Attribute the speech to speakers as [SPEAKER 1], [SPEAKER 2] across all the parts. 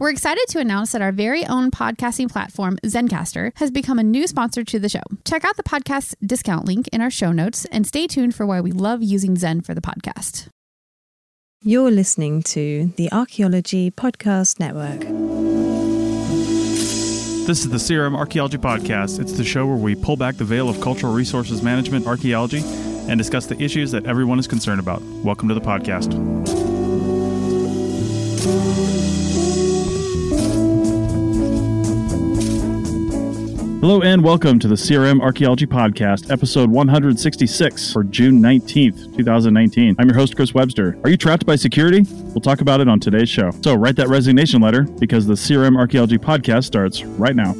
[SPEAKER 1] We're excited to announce that our very own podcasting platform, Zencastr, has become a new sponsor to the show. Check out the podcast discount link in our show notes and stay tuned for why we love using Zen for the podcast.
[SPEAKER 2] You're listening to the Archaeology Podcast Network.
[SPEAKER 3] This is the CRM Archaeology Podcast. It's the show where we pull back the veil of cultural resources management archaeology and discuss the issues that everyone is concerned about. Welcome to the podcast. Hello and welcome to the CRM Archaeology Podcast, episode 166 for June 19th, 2019. I'm your host, Chris Webster. Are you trapped by security? We'll talk about it on today's show. So write that resignation letter because the CRM Archaeology Podcast starts right now.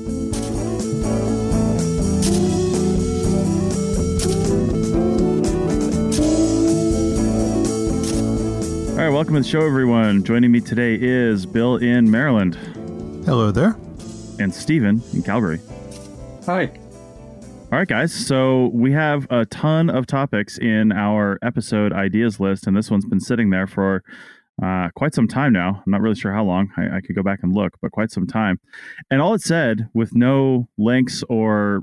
[SPEAKER 3] All right, welcome to the show, everyone. Joining me today is Bill in Maryland
[SPEAKER 4] Hello there.
[SPEAKER 3] and Stephen in Calgary.
[SPEAKER 5] Hi.
[SPEAKER 3] All right, guys. So we have a ton of topics in our episode ideas list, and this one's been sitting there for uh, quite some time now. I'm not really sure how long. I, I could go back and look, but quite some time. And all it said, with no links or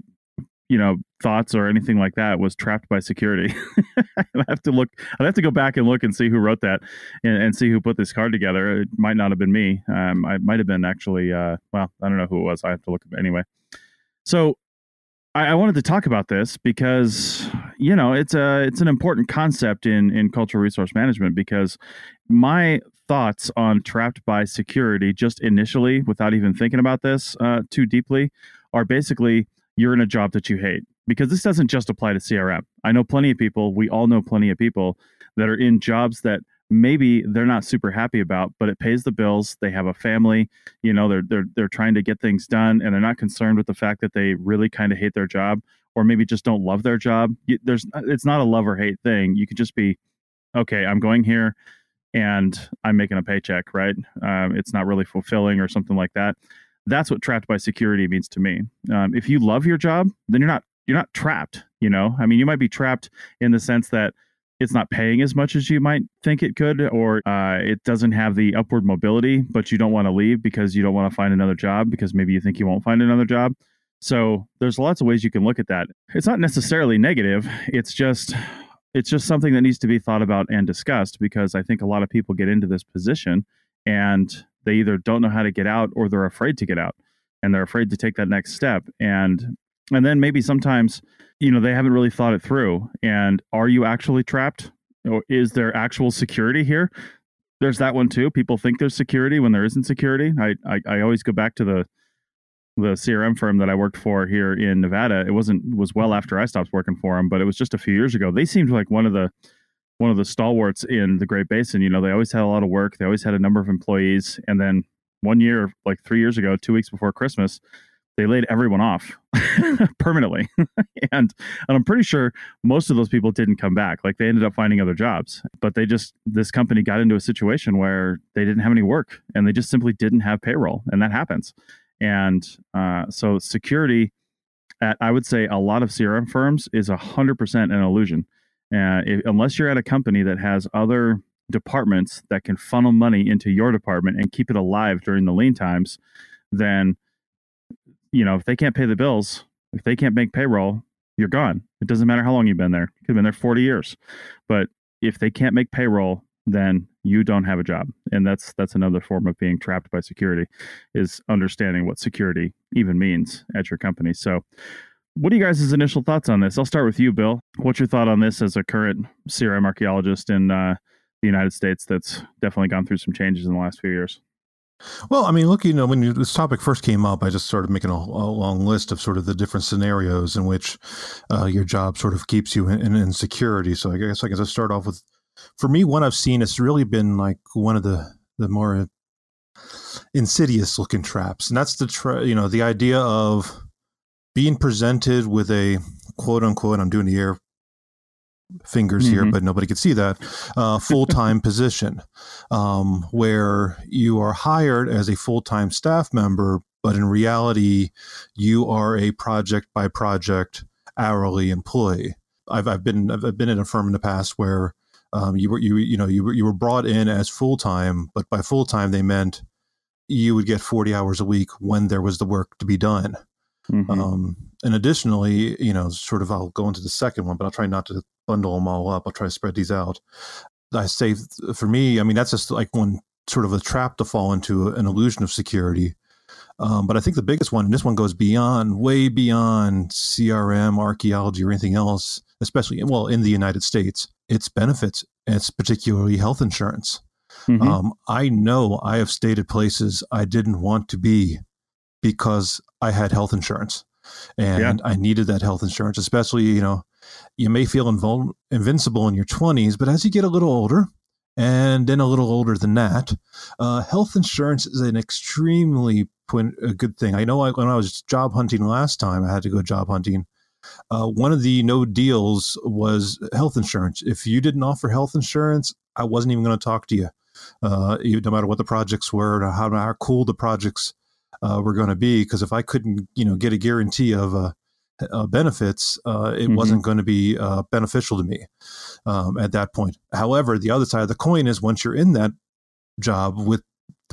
[SPEAKER 3] you know thoughts or anything like that, was trapped by security. I have to look. I'd have to go back and look and see who wrote that and, and see who put this card together. It might not have been me. Um, I might have been actually. Uh, well, I don't know who it was. I have to look anyway. So I, I wanted to talk about this because you know it's a it's an important concept in in cultural resource management because my thoughts on trapped by security just initially without even thinking about this uh, too deeply are basically you're in a job that you hate because this doesn't just apply to CRM. I know plenty of people, we all know plenty of people that are in jobs that maybe they're not super happy about, but it pays the bills. They have a family, you know, they're they're they're trying to get things done and they're not concerned with the fact that they really kind of hate their job or maybe just don't love their job. There's it's not a love or hate thing. You could just be okay, I'm going here and I'm making a paycheck, right? Um, it's not really fulfilling or something like that. That's what trapped by security means to me. Um, if you love your job, then you're not you're not trapped. You know, I mean, you might be trapped in the sense that it's not paying as much as you might think it could, or uh, it doesn't have the upward mobility, but you don't want to leave because you don't want to find another job because maybe you think you won't find another job. So there's lots of ways you can look at that. It's not necessarily negative. It's just it's just something that needs to be thought about and discussed because I think a lot of people get into this position and they either don't know how to get out or they're afraid to get out and they're afraid to take that next step and and then maybe sometimes you know they haven't really thought it through. And are you actually trapped? Or is there actual security here? There's that one too. People think there's security when there isn't security. I i, I always go back to the the crm firm that i worked for here in nevada. It wasn't was well after i stopped working for them but it was just a few years ago. They seemed like one of the one of the stalwarts in the great basin. You know they always had a lot of work. They always had a number of employees. And then one year like three years ago two weeks before christmas they laid everyone off permanently. And and i'm pretty sure most of those people didn't come back. Like they ended up finding other jobs but they just this company got into a situation where they didn't have any work and they just simply didn't have payroll and that happens. And uh, so security at i would say a lot of crm firms is 100% an illusion. Uh, if, unless you're at a company that has other departments that can funnel money into your department and keep it alive during the lean times then you know, if they can't pay the bills, if they can't make payroll, you're gone. It doesn't matter how long you've been there. You could have been there 40 years. But if they can't make payroll, then you don't have a job. And that's that's another form of being trapped by security is understanding what security even means at your company. So what are you guys' initial thoughts on this? I'll start with you, Bill. What's your thought on this as a current CRM archaeologist in uh, the United States that's definitely gone through some changes in the last few years?
[SPEAKER 4] Well, I mean, look, you know, when you, this topic first came up, I just started making a, a long list of sort of the different scenarios in which uh, your job sort of keeps you in, in, in security. So I guess I can just start off with, for me, one I've seen has really been like one of the the more insidious looking traps, and that's the tra- you know the idea of being presented with a quote unquote. I'm doing the air fingers here,
[SPEAKER 3] Mhm.
[SPEAKER 4] but nobody could see that. Uh, full time position, um, where you are hired as a full time staff member, but in reality, you are a project by project hourly employee. I've, I've been I've been in a firm in the past where um, you were you you know you were you were brought in as full time, but by full time they meant you would get 40 hours a week when there was the work to be done.
[SPEAKER 3] Mhm.
[SPEAKER 4] Um, and additionally, you know, sort of, I'll go into the second one, but I'll try not to bundle them all up. I'll try to spread these out. I say for me, I mean, that's just like one sort of a trap to fall into an illusion of security. Um, but I think the biggest one, and this one goes beyond, way beyond CRM, archaeology, or anything else, especially, well, in the United States, it's benefits. It's particularly health insurance.
[SPEAKER 3] Mhm.
[SPEAKER 4] Um, I know I have stated places I didn't want to be because I had health insurance and I needed that health insurance, especially, you know, you may feel invul- invincible in your 20s, but as you get a little older, and then a little older than that, uh, health insurance is an extremely point, a good thing. I know I, when I was job hunting last time, I had to go job hunting. Uh, one of the no deals was health insurance. If you didn't offer health insurance, I wasn't even going to talk to you. Uh, no matter what the projects were, or how, how cool the projects uh, were going to be, because if I couldn't, you know, get a guarantee of uh, uh, benefits, uh, it
[SPEAKER 3] Mhm.
[SPEAKER 4] wasn't going to be uh, beneficial to me um, at that point. However, the other side of the coin is once you're in that job with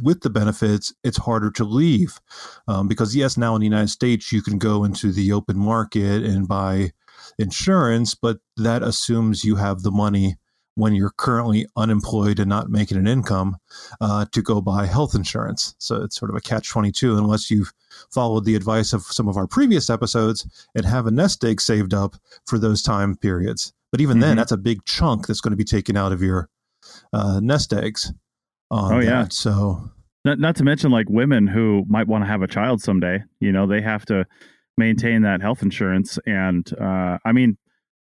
[SPEAKER 4] with the benefits, it's harder to leave um, because yes, now in the United States you can go into the open market and buy insurance, but that assumes you have the money when you're currently unemployed and not making an income uh, to go buy health insurance. So it's sort of a catch 22 unless you've followed the advice of some of our previous episodes and have a nest egg saved up for those time periods. But even then,
[SPEAKER 3] Mhm.
[SPEAKER 4] that's a big chunk that's going to be taken out of your uh, nest eggs. On
[SPEAKER 3] Oh, yeah.
[SPEAKER 4] So
[SPEAKER 3] Not, not to mention like women who might want to have a child someday. You know, they have to maintain that health insurance, and uh, I mean,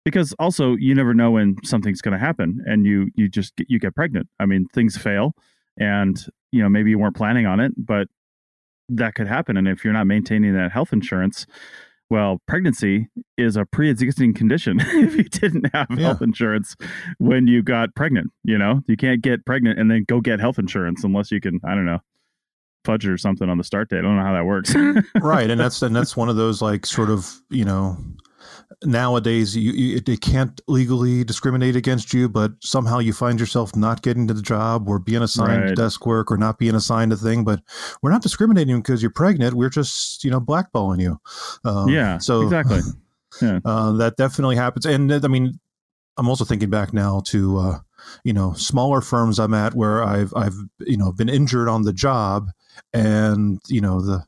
[SPEAKER 3] because also you never know when something's going to happen, and you you just get, you get pregnant. I mean, things fail, and you know maybe you weren't planning on it, but that could happen. And if you're not maintaining that health insurance, well, pregnancy is a pre-existing condition. if you didn't have
[SPEAKER 4] Yeah.
[SPEAKER 3] health insurance when you got pregnant, you know, you can't get pregnant and then go get health insurance unless you can, I don't know, fudge or something on the start date. I don't know how that works.
[SPEAKER 4] right, and that's and that's one of those like sort of you know nowadays you, you they can't legally discriminate against you, but somehow you find yourself not getting to the job or being assigned
[SPEAKER 3] Right.
[SPEAKER 4] desk work or not being assigned a thing. But we're not discriminating because you're pregnant. We're just you know blackballing you. Um,
[SPEAKER 3] yeah,
[SPEAKER 4] So
[SPEAKER 3] exactly.
[SPEAKER 4] uh, that definitely happens. And I mean, I'm also thinking back now to uh, you know smaller firms I'm at where I've I've you know been injured on the job, and you know the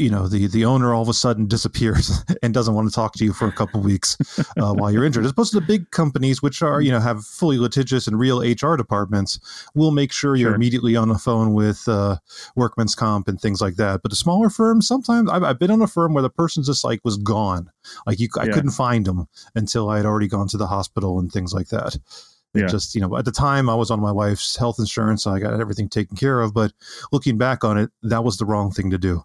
[SPEAKER 4] you know the the owner all of a sudden disappears and doesn't want to talk to you for a couple weeks uh, while you're injured. As opposed to the big companies, which are you know have fully litigious and real HR departments, will make sure you're
[SPEAKER 3] Sure.
[SPEAKER 4] immediately on the phone with uh, workman's comp and things like that. But the smaller firms, sometimes I've, I've been on a firm where the person just like was gone, like you, I
[SPEAKER 3] Yeah.
[SPEAKER 4] couldn't find them until I had already gone to the hospital and things like that. It
[SPEAKER 3] Yeah.
[SPEAKER 4] just you know at the time I was on my wife's health insurance, so I got everything taken care of. But looking back on it, that was the wrong thing to do.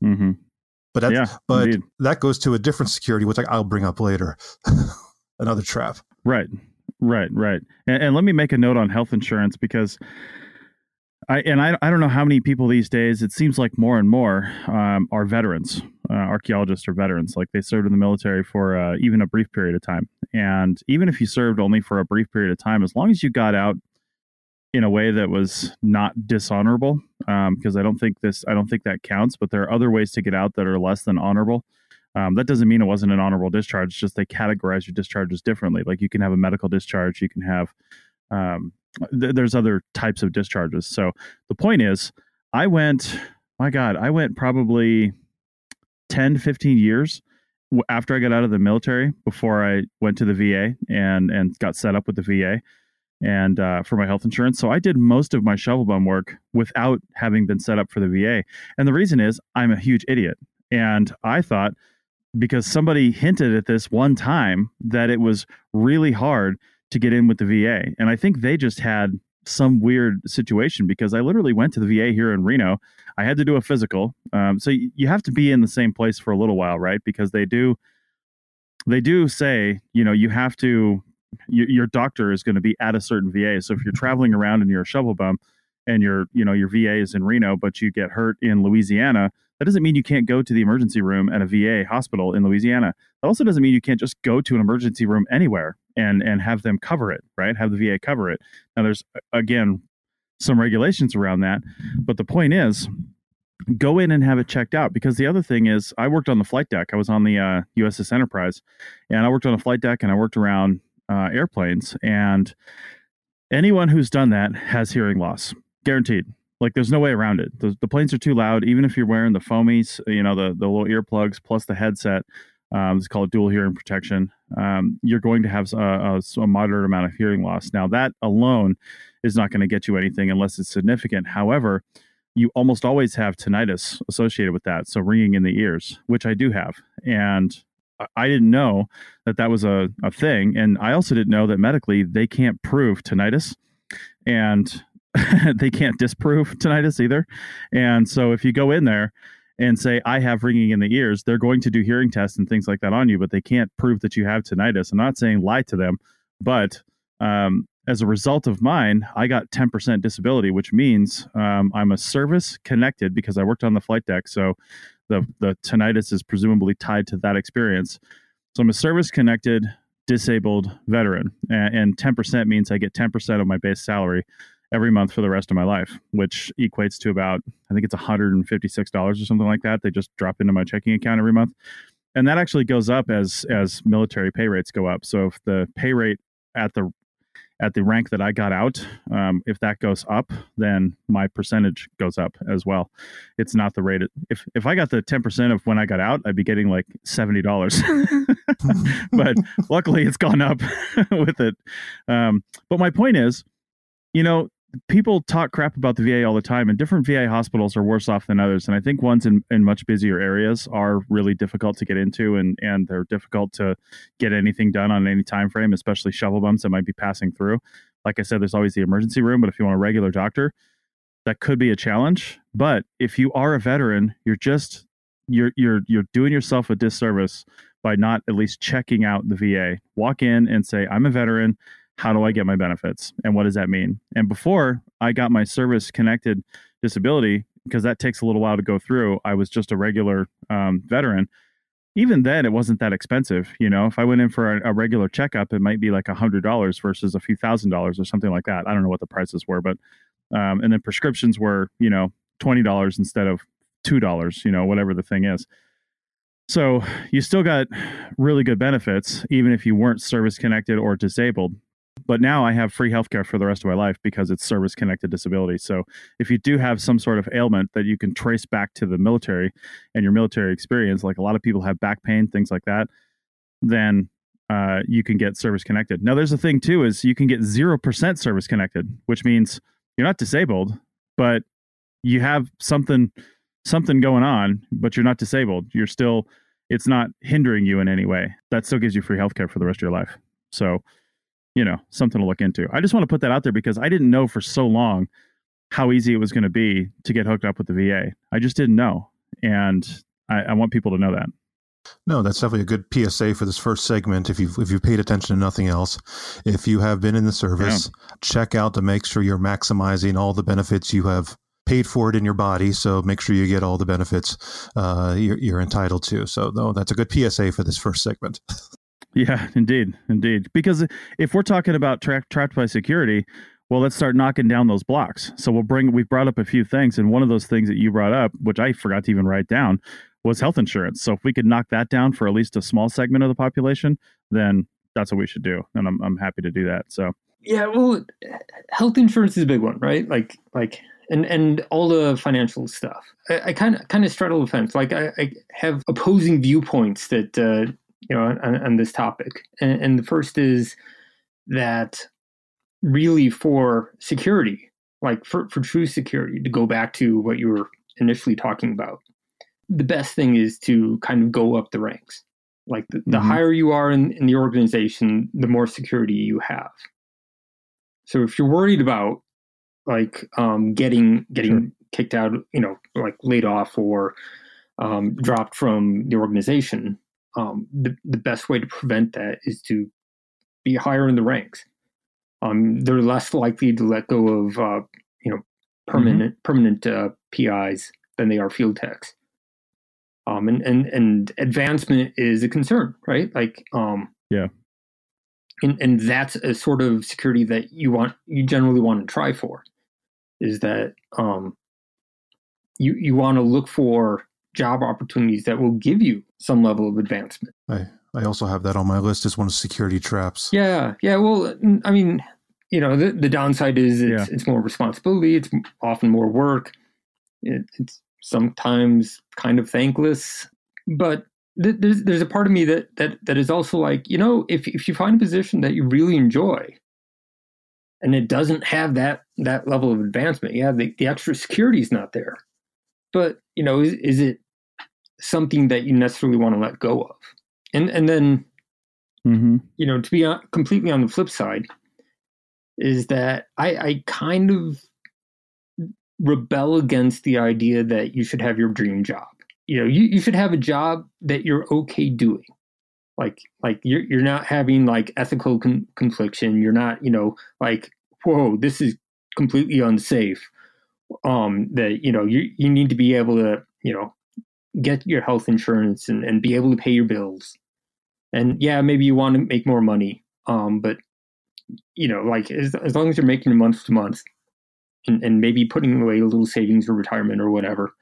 [SPEAKER 3] hmm
[SPEAKER 4] But that,
[SPEAKER 3] Yeah,
[SPEAKER 4] but
[SPEAKER 3] indeed.
[SPEAKER 4] that goes to a different security, which I'll bring up later. Another trap.
[SPEAKER 3] Right, right, right. And, and let me make a note on health insurance because I and I, I don't know how many people these days. It seems like more and more um, are veterans, uh, archaeologists or veterans. Like they served in the military for uh, even a brief period of time. And even if you served only for a brief period of time, as long as you got out in a way that was not dishonorable, because I don't think this, I don't think that counts. But there are other ways to get out that are less than honorable. Um, that doesn't mean it wasn't an honorable discharge. It's just they categorize your discharges differently. Like you can have a medical discharge, you can have, um, th- there's other types of discharges. So the point is, I went, my God, I went probably 10, 15 years after I got out of the military before I went to the VA and, and got set up with the VA and uh, for my health insurance. So I did most of my shovel bum work without having been set up for the VA. And the reason is I'm a huge idiot. And I thought because somebody hinted at this one time that it was really hard to get in with the VA. And I think they just had some weird situation because I literally went to the VA here in Reno. I had to do a physical. Um, so y- you have to be in the same place for a little while, right? Because they do, they do say, you know, you have to, y- your doctor is going to be at a certain VA. So if you're traveling around and you're a shovel bum and your, you know, your VA is in Reno, but you get hurt in Louisiana, that doesn't mean you can't go to the emergency room at a VA hospital in Louisiana. That also doesn't mean you can't just go to an emergency room anywhere and and have them cover it, right? Have the VA cover it. Now, there's again some regulations around that. But the point is, go in and have it checked out because the other thing is, I worked on the flight deck. I was on the uh, USS Enterprise, and I worked on a flight deck and I worked around uh, airplanes. And anyone who's done that has hearing loss, guaranteed. Like there's no way around it. The, the planes are too loud. Even if you're wearing the foamies, you know the the little earplugs plus the headset, um, it's called dual hearing protection. Um, you're going to have a, a, a, moderate amount of hearing loss. Now, that alone is not going to get you anything unless it's significant. However, you almost always have tinnitus associated with that. So, ringing in the ears, which I do have. And I didn't know that that was a, a thing. And I also didn't know that medically they can't prove tinnitus. And they can't disprove tinnitus either. And so, if you go in there, and say I have ringing in the ears, they're going to do hearing tests and things like that on you, but they can't prove that you have tinnitus. I'm not saying lie to them, but um, as a result of mine, I got 10% disability, which means um, I'm a service connected because I worked on the flight deck. So the the tinnitus is presumably tied to that experience. So I'm a service connected disabled veteran, and, and 10% means I get 10% of my base salary every month for the rest of my life, which equates to about, I think it's $156 or something like that. They just drop into my checking account every month. And that actually goes up as as military pay rates go up. So if the pay rate at the at the rank that I got out, um, if that goes up, then my percentage goes up as well. It's not the rate. If if I got the ten percent of when I got out, I'd be getting like seventy dollars. but luckily, it's gone up with it. Um, but my point is, you know, people talk crap about the VA all the time, and different VA hospitals are worse off than others. And I think ones in, in much busier areas are really difficult to get into, and and they're difficult to get anything done on any time frame, especially shovel bums that might be passing through. Like I said, there's always the emergency room, but if you want a regular doctor, that could be a challenge. But if you are a veteran, you're just you're you're you're doing yourself a disservice by not at least checking out the VA. Walk in and say, "I'm a veteran." How do I get my benefits and what does that mean? And before I got my service connected disability, because that takes a little while to go through, I was just a regular um, veteran. Even then, it wasn't that expensive. You know, if I went in for a, a regular checkup, it might be like a hundred dollars versus a few thousand dollars or something like that. I don't know what the prices were, but um, and then prescriptions were you know twenty dollars instead of two dollars. You know, whatever the thing is. So you still got really good benefits, even if you weren't service connected or disabled. But now I have free healthcare for the rest of my life because it's service connected disability. So if you do have some sort of ailment that you can trace back to the military and your military experience, like a lot of people have back pain, things like that, then uh, you can get service connected. Now, there's a thing too is you can get zero percent service connected, which means you're not disabled, but you have something something going on, but you're not disabled. You're still it's not hindering you in any way. That still gives you free healthcare for the rest of your life. So you know, something to look into. I just want to put that out there because I didn't know for so long how easy it was going to be to get hooked up with the VA. I just didn't know. And I, I want people to know that.
[SPEAKER 4] No, that's definitely a good PSA for this first segment. If you've if you've paid attention to nothing else, if you have been in the service, yeah. check out to make sure you're maximizing all the benefits you have paid for it in your body. So make sure you get all the benefits uh, you're, you're entitled to. So no, that's a good PSA for this first segment.
[SPEAKER 3] Yeah, indeed, indeed. Because if we're talking about tra- trapped by security, well, let's start knocking down those blocks. So we'll bring. We've brought up a few things, and one of those things that you brought up, which I forgot to even write down, was health insurance. So if we could knock that down for at least a small segment of the population, then that's what we should do, and I'm I'm happy to do that. So
[SPEAKER 5] yeah, well, health insurance is a big one, right? Like like and and all the financial stuff. I kind of kind of straddle the fence. Like I, I have opposing viewpoints that uh, you know, on, on this topic. And, and the first is that really for security, like for, for true security, to go back to what you were initially talking about, the best thing is to kind of go up the ranks. Like the, the mm-hmm. higher you are in, in the organization, the more security you have. So if you're worried about like um, getting getting sure. kicked out, you know, like laid off or um, dropped from the organization, um, the, the best way to prevent that is to be higher in the ranks. Um, they're less likely to let go of uh, you know permanent mm-hmm. permanent uh, PIs than they are field techs. Um, and, and and advancement is a concern, right? Like um,
[SPEAKER 3] yeah,
[SPEAKER 5] and and that's a sort of security that you want you generally want to try for. is that um, you you want to look for job opportunities that will give you some level of advancement.
[SPEAKER 4] I I also have that on my list as one of security traps.
[SPEAKER 5] Yeah, yeah. Well, I mean, you know, the, the downside is it's,
[SPEAKER 3] Yeah.
[SPEAKER 5] it's more responsibility. It's often more work. It, it's sometimes kind of thankless. But th- there's there's a part of me that that that is also like, you know, if if you find a position that you really enjoy, and it doesn't have that that level of advancement, yeah, the, the extra security is not there. But you know, is is it something that you necessarily want to let go of? And and then
[SPEAKER 3] Mm-hmm.
[SPEAKER 5] you know, to be on, completely on the flip side, is that I, I kind of rebel against the idea that you should have your dream job. You know, you, you should have a job that you're okay doing. Like, like you're you're not having like ethical con- confliction. You're not, you know, like, whoa, this is completely unsafe. Um, that you know, you you need to be able to, you know, get your health insurance and, and be able to pay your bills. And yeah maybe you want to make more money um but you know like as, as long as you're making it month to month and, and maybe putting away a little savings for retirement or whatever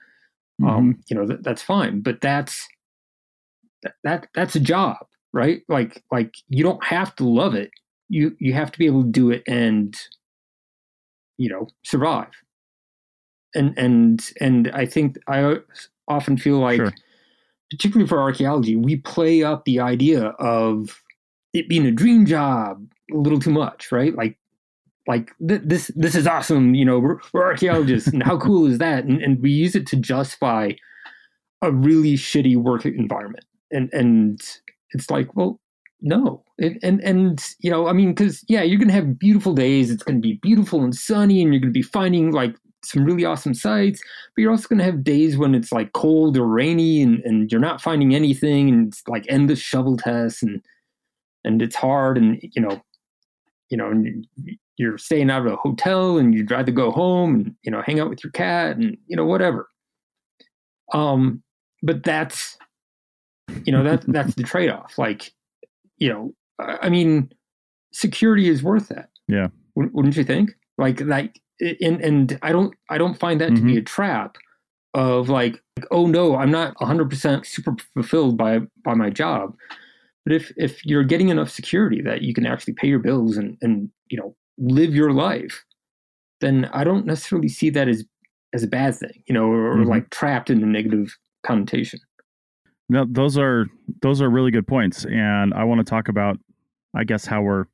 [SPEAKER 5] um you know th- that's fine. But that's that, that that's a job right? Like like you don't have to love it. You you have to be able to do it and you know survive. And and and i think i often feel like
[SPEAKER 3] Sure.
[SPEAKER 5] particularly for archaeology, we play up the idea of it being a dream job a little too much, right? Like, like th- this this is awesome. You know, we're, we're archaeologists, and how cool is that? And, and we use it to justify a really shitty work environment, and and it's like, well, no, and and, and you know, I mean, because yeah, you're gonna have beautiful days. It's gonna be beautiful and sunny, and you're gonna be finding like some really awesome sites but you're also going to have days when it's like cold or rainy and, and you're not finding anything and it's like endless shovel tests and and it's hard and you know you know and you're staying out of a hotel and you'd rather go home and you know hang out with your cat and you know whatever. Um but that's you know that that's the trade-off like you know i mean security is worth that.
[SPEAKER 3] Yeah.
[SPEAKER 5] Wou- wouldn't you think? Like like and and i don't i don't find that to be a trap of like, like, oh no i'm not 100% super fulfilled by by my job. But if if you're getting enough security that you can actually pay your bills and and you know live your life then i don't necessarily see that as as a bad thing you know or, or
[SPEAKER 3] Mhm.
[SPEAKER 5] like trapped in a negative connotation.
[SPEAKER 3] No, those are those are really good points, and I want to talk about, I guess, how we're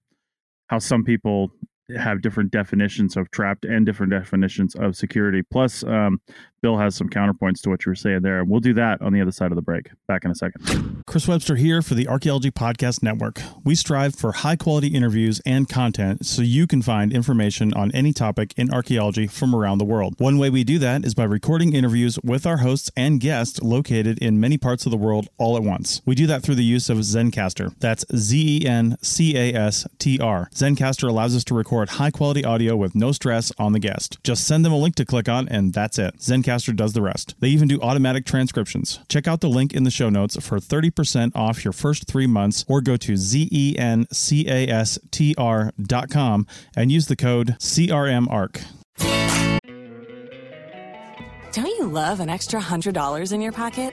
[SPEAKER 3] how some people have different definitions of trapped and different definitions of security. Plus, um, Bill has some counterpoints to what you were saying there. We'll do that on the other side of the break. Back in a second.
[SPEAKER 6] Chris Webster here for the Archaeology Podcast Network. We strive for high quality interviews and content so you can find information on any topic in archaeology from around the world. One way we do that is by recording interviews with our hosts and guests located in many parts of the world all at once. We do that through the use of Zencastr. That's Z E N C A S T R. Zencastr allows us to record high quality audio with no stress on the guest. Just send them a link to click on, and that's it. Zencastr does the rest. They even do automatic transcriptions. Check out the link in the show notes for 30% off your first three months, or go to zencastr.com and use the code CRMARC.
[SPEAKER 7] Don't you love an extra $100 in your pocket?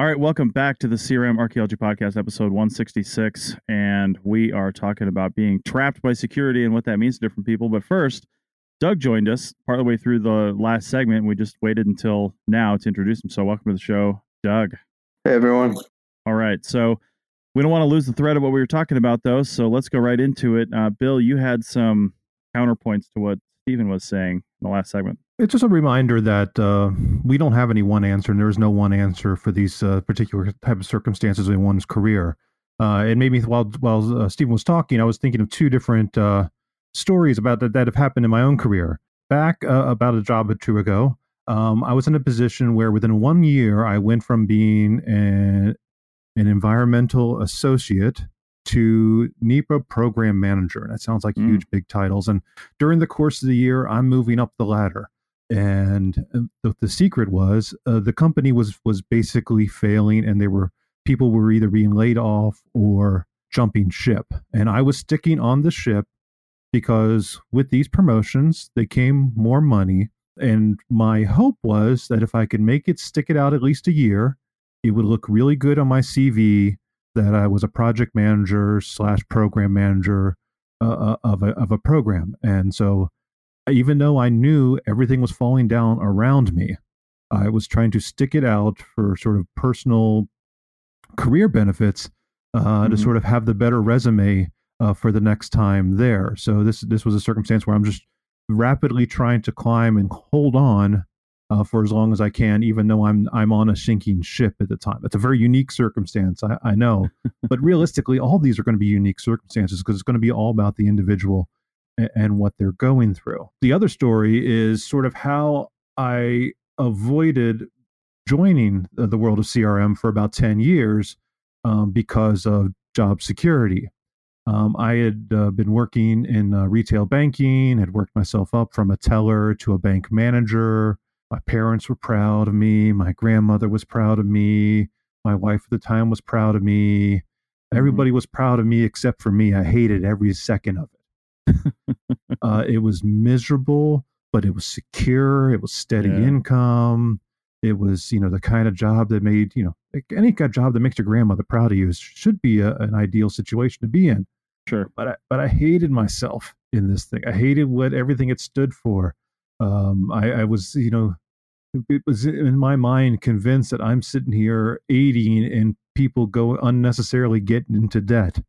[SPEAKER 3] All right, welcome back to the CRM Archaeology Podcast, episode 166. And we are talking about being trapped by security and what that means to different people. But first, Doug joined us part of the way through the last segment. We just waited until now to introduce him. So, welcome to the show, Doug.
[SPEAKER 8] Hey everyone.
[SPEAKER 3] All right. So, we don't want to lose the thread of what we were talking about, though. So, let's go right into it. Uh, Bill, you had some counterpoints to what Stephen was saying in the last segment.
[SPEAKER 4] It's just a reminder that uh, we don't have any one answer, and there is no one answer for these uh, particular type of circumstances in one's career. Uh, it made me while while uh, Stephen was talking, I was thinking of two different uh, stories about that that have happened in my own career. Back uh, about a job or two ago, um, I was in a position where within one year, I went from being an, an environmental associate to NEPA program manager. And That sounds like
[SPEAKER 3] Mm.
[SPEAKER 4] huge, big titles. And during the course of the year, I'm moving up the ladder. And uh, the, the secret was uh, the company was was basically failing, and they were people were either being laid off or jumping ship. And I was sticking on the ship because with these promotions, they came more money. And my hope was that if I could make it stick it out at least a year, it would look really good on my CV that I was a project manager slash program manager uh, uh, of a of a program. And so, even though I knew everything was falling down around me, I was trying to stick it out for sort of personal career benefits uh, to
[SPEAKER 3] Mhm.
[SPEAKER 4] sort of have the better resume uh, for the next time there. So this this was a circumstance where I'm just rapidly trying to climb and hold on uh, for as long as I can, even though I'm I'm on a sinking ship at the time. It's a very unique circumstance, I, I know, but realistically, all these are going to be unique circumstances because it's going to be all about the individual and, what they're going through. The other story is sort of how I avoided joining the world of CRM for about ten years um, because of job security. Um, I had uh, been working in uh, retail banking, had worked myself up from a teller to a bank manager. My parents were proud of me. My grandmother was proud of me. My wife at the time was proud of me. Everybody was proud of me except for me. I hated every second of it. Uh, it was miserable, but it was secure. It was steady
[SPEAKER 3] Yeah.
[SPEAKER 4] income. It was, you know, the kind of job that made, you know, any kind of job that makes your grandmother proud of you is, should be a, an ideal situation to be in
[SPEAKER 3] Sure.
[SPEAKER 4] but I, but I hated myself in this thing. I hated what everything it stood for. Um, I, I was, you know, it was in my mind convinced that I'm sitting here aiding and people go unnecessarily getting into debt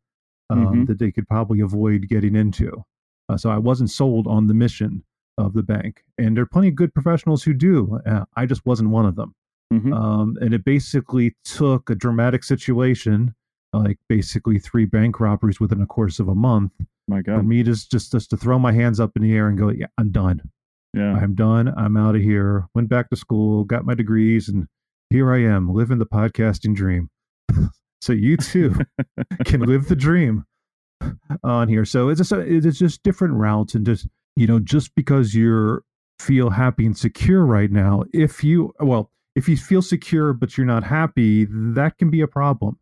[SPEAKER 4] um,
[SPEAKER 3] Mhm.
[SPEAKER 4] that they could probably avoid getting into. Uh, so I wasn't sold on the mission of the bank, and there are plenty of good professionals who do. Uh, I just wasn't one of them.
[SPEAKER 3] Mhm.
[SPEAKER 4] Um, and it basically took a dramatic situation, like basically three bank robberies within a course of a month,
[SPEAKER 3] My
[SPEAKER 4] for
[SPEAKER 3] God.
[SPEAKER 4] me just, just just to throw my hands up in the air and go, yeah, I'm done.
[SPEAKER 3] Yeah.
[SPEAKER 4] I'm done. I'm out of here. Went back to school, got my degrees, and here I am living the podcasting dream. so you too can live the dream on here. So it's just it's just different routes and just you know just because you're feel happy and secure right now, if you well if you feel secure but you're not happy, that can be a problem.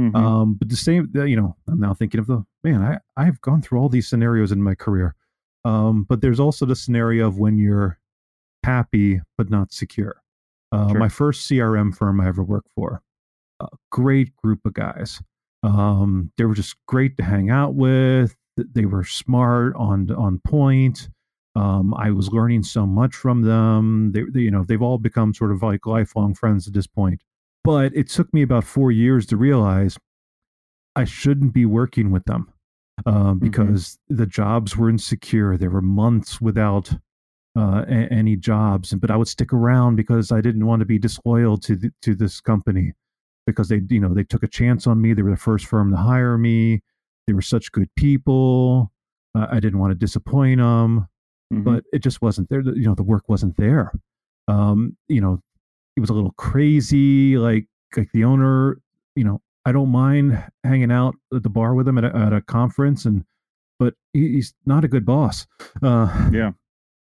[SPEAKER 3] Mhm.
[SPEAKER 4] Um, but the same, you know, I'm now thinking of the man. I I've gone through all these scenarios in my career, um, but there's also the scenario of when you're happy but not secure. Uh,
[SPEAKER 3] Sure.
[SPEAKER 4] My first CRM firm I ever worked for, a great group of guys. Um, they were just great to hang out with. They were smart, on on point. Um, I was learning so much from them. They, they, you know, they've all become sort of like lifelong friends at this point. But it took me about four years to realize I shouldn't be working with them um, because the jobs were insecure. There were months without uh, a- any jobs, but I would stick around because I didn't want to be disloyal to the, to this company because they, you know, they took a chance on me. They were the first firm to hire me. They were such good people. Uh, I didn't want to disappoint them
[SPEAKER 3] Mhm.
[SPEAKER 4] but it just wasn't there. You know, the work wasn't there. Um, you know, it was a little crazy. Like, like the owner, you know, I don't mind hanging out at the bar with him at a, at a conference, and but he, he's not a good boss. Uh,
[SPEAKER 3] Yeah.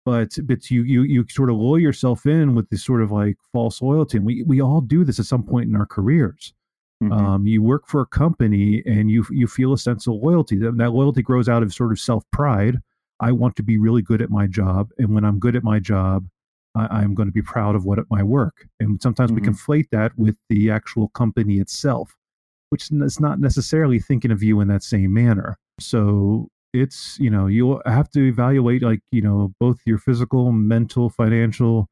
[SPEAKER 4] But but you you you sort of lull yourself in with this sort of like false loyalty, and we we all do this at some point in our careers.
[SPEAKER 3] Mhm.
[SPEAKER 4] Um, you work for a company and you you feel a sense of loyalty. That, that loyalty grows out of sort of self pride. I want to be really good at my job, and when I'm good at my job, I, I'm going to be proud of what at my work. And sometimes we
[SPEAKER 3] Mhm.
[SPEAKER 4] conflate that with the actual company itself, which is not necessarily thinking of you in that same manner. So it's you know you have to evaluate like you know both your physical, mental, financial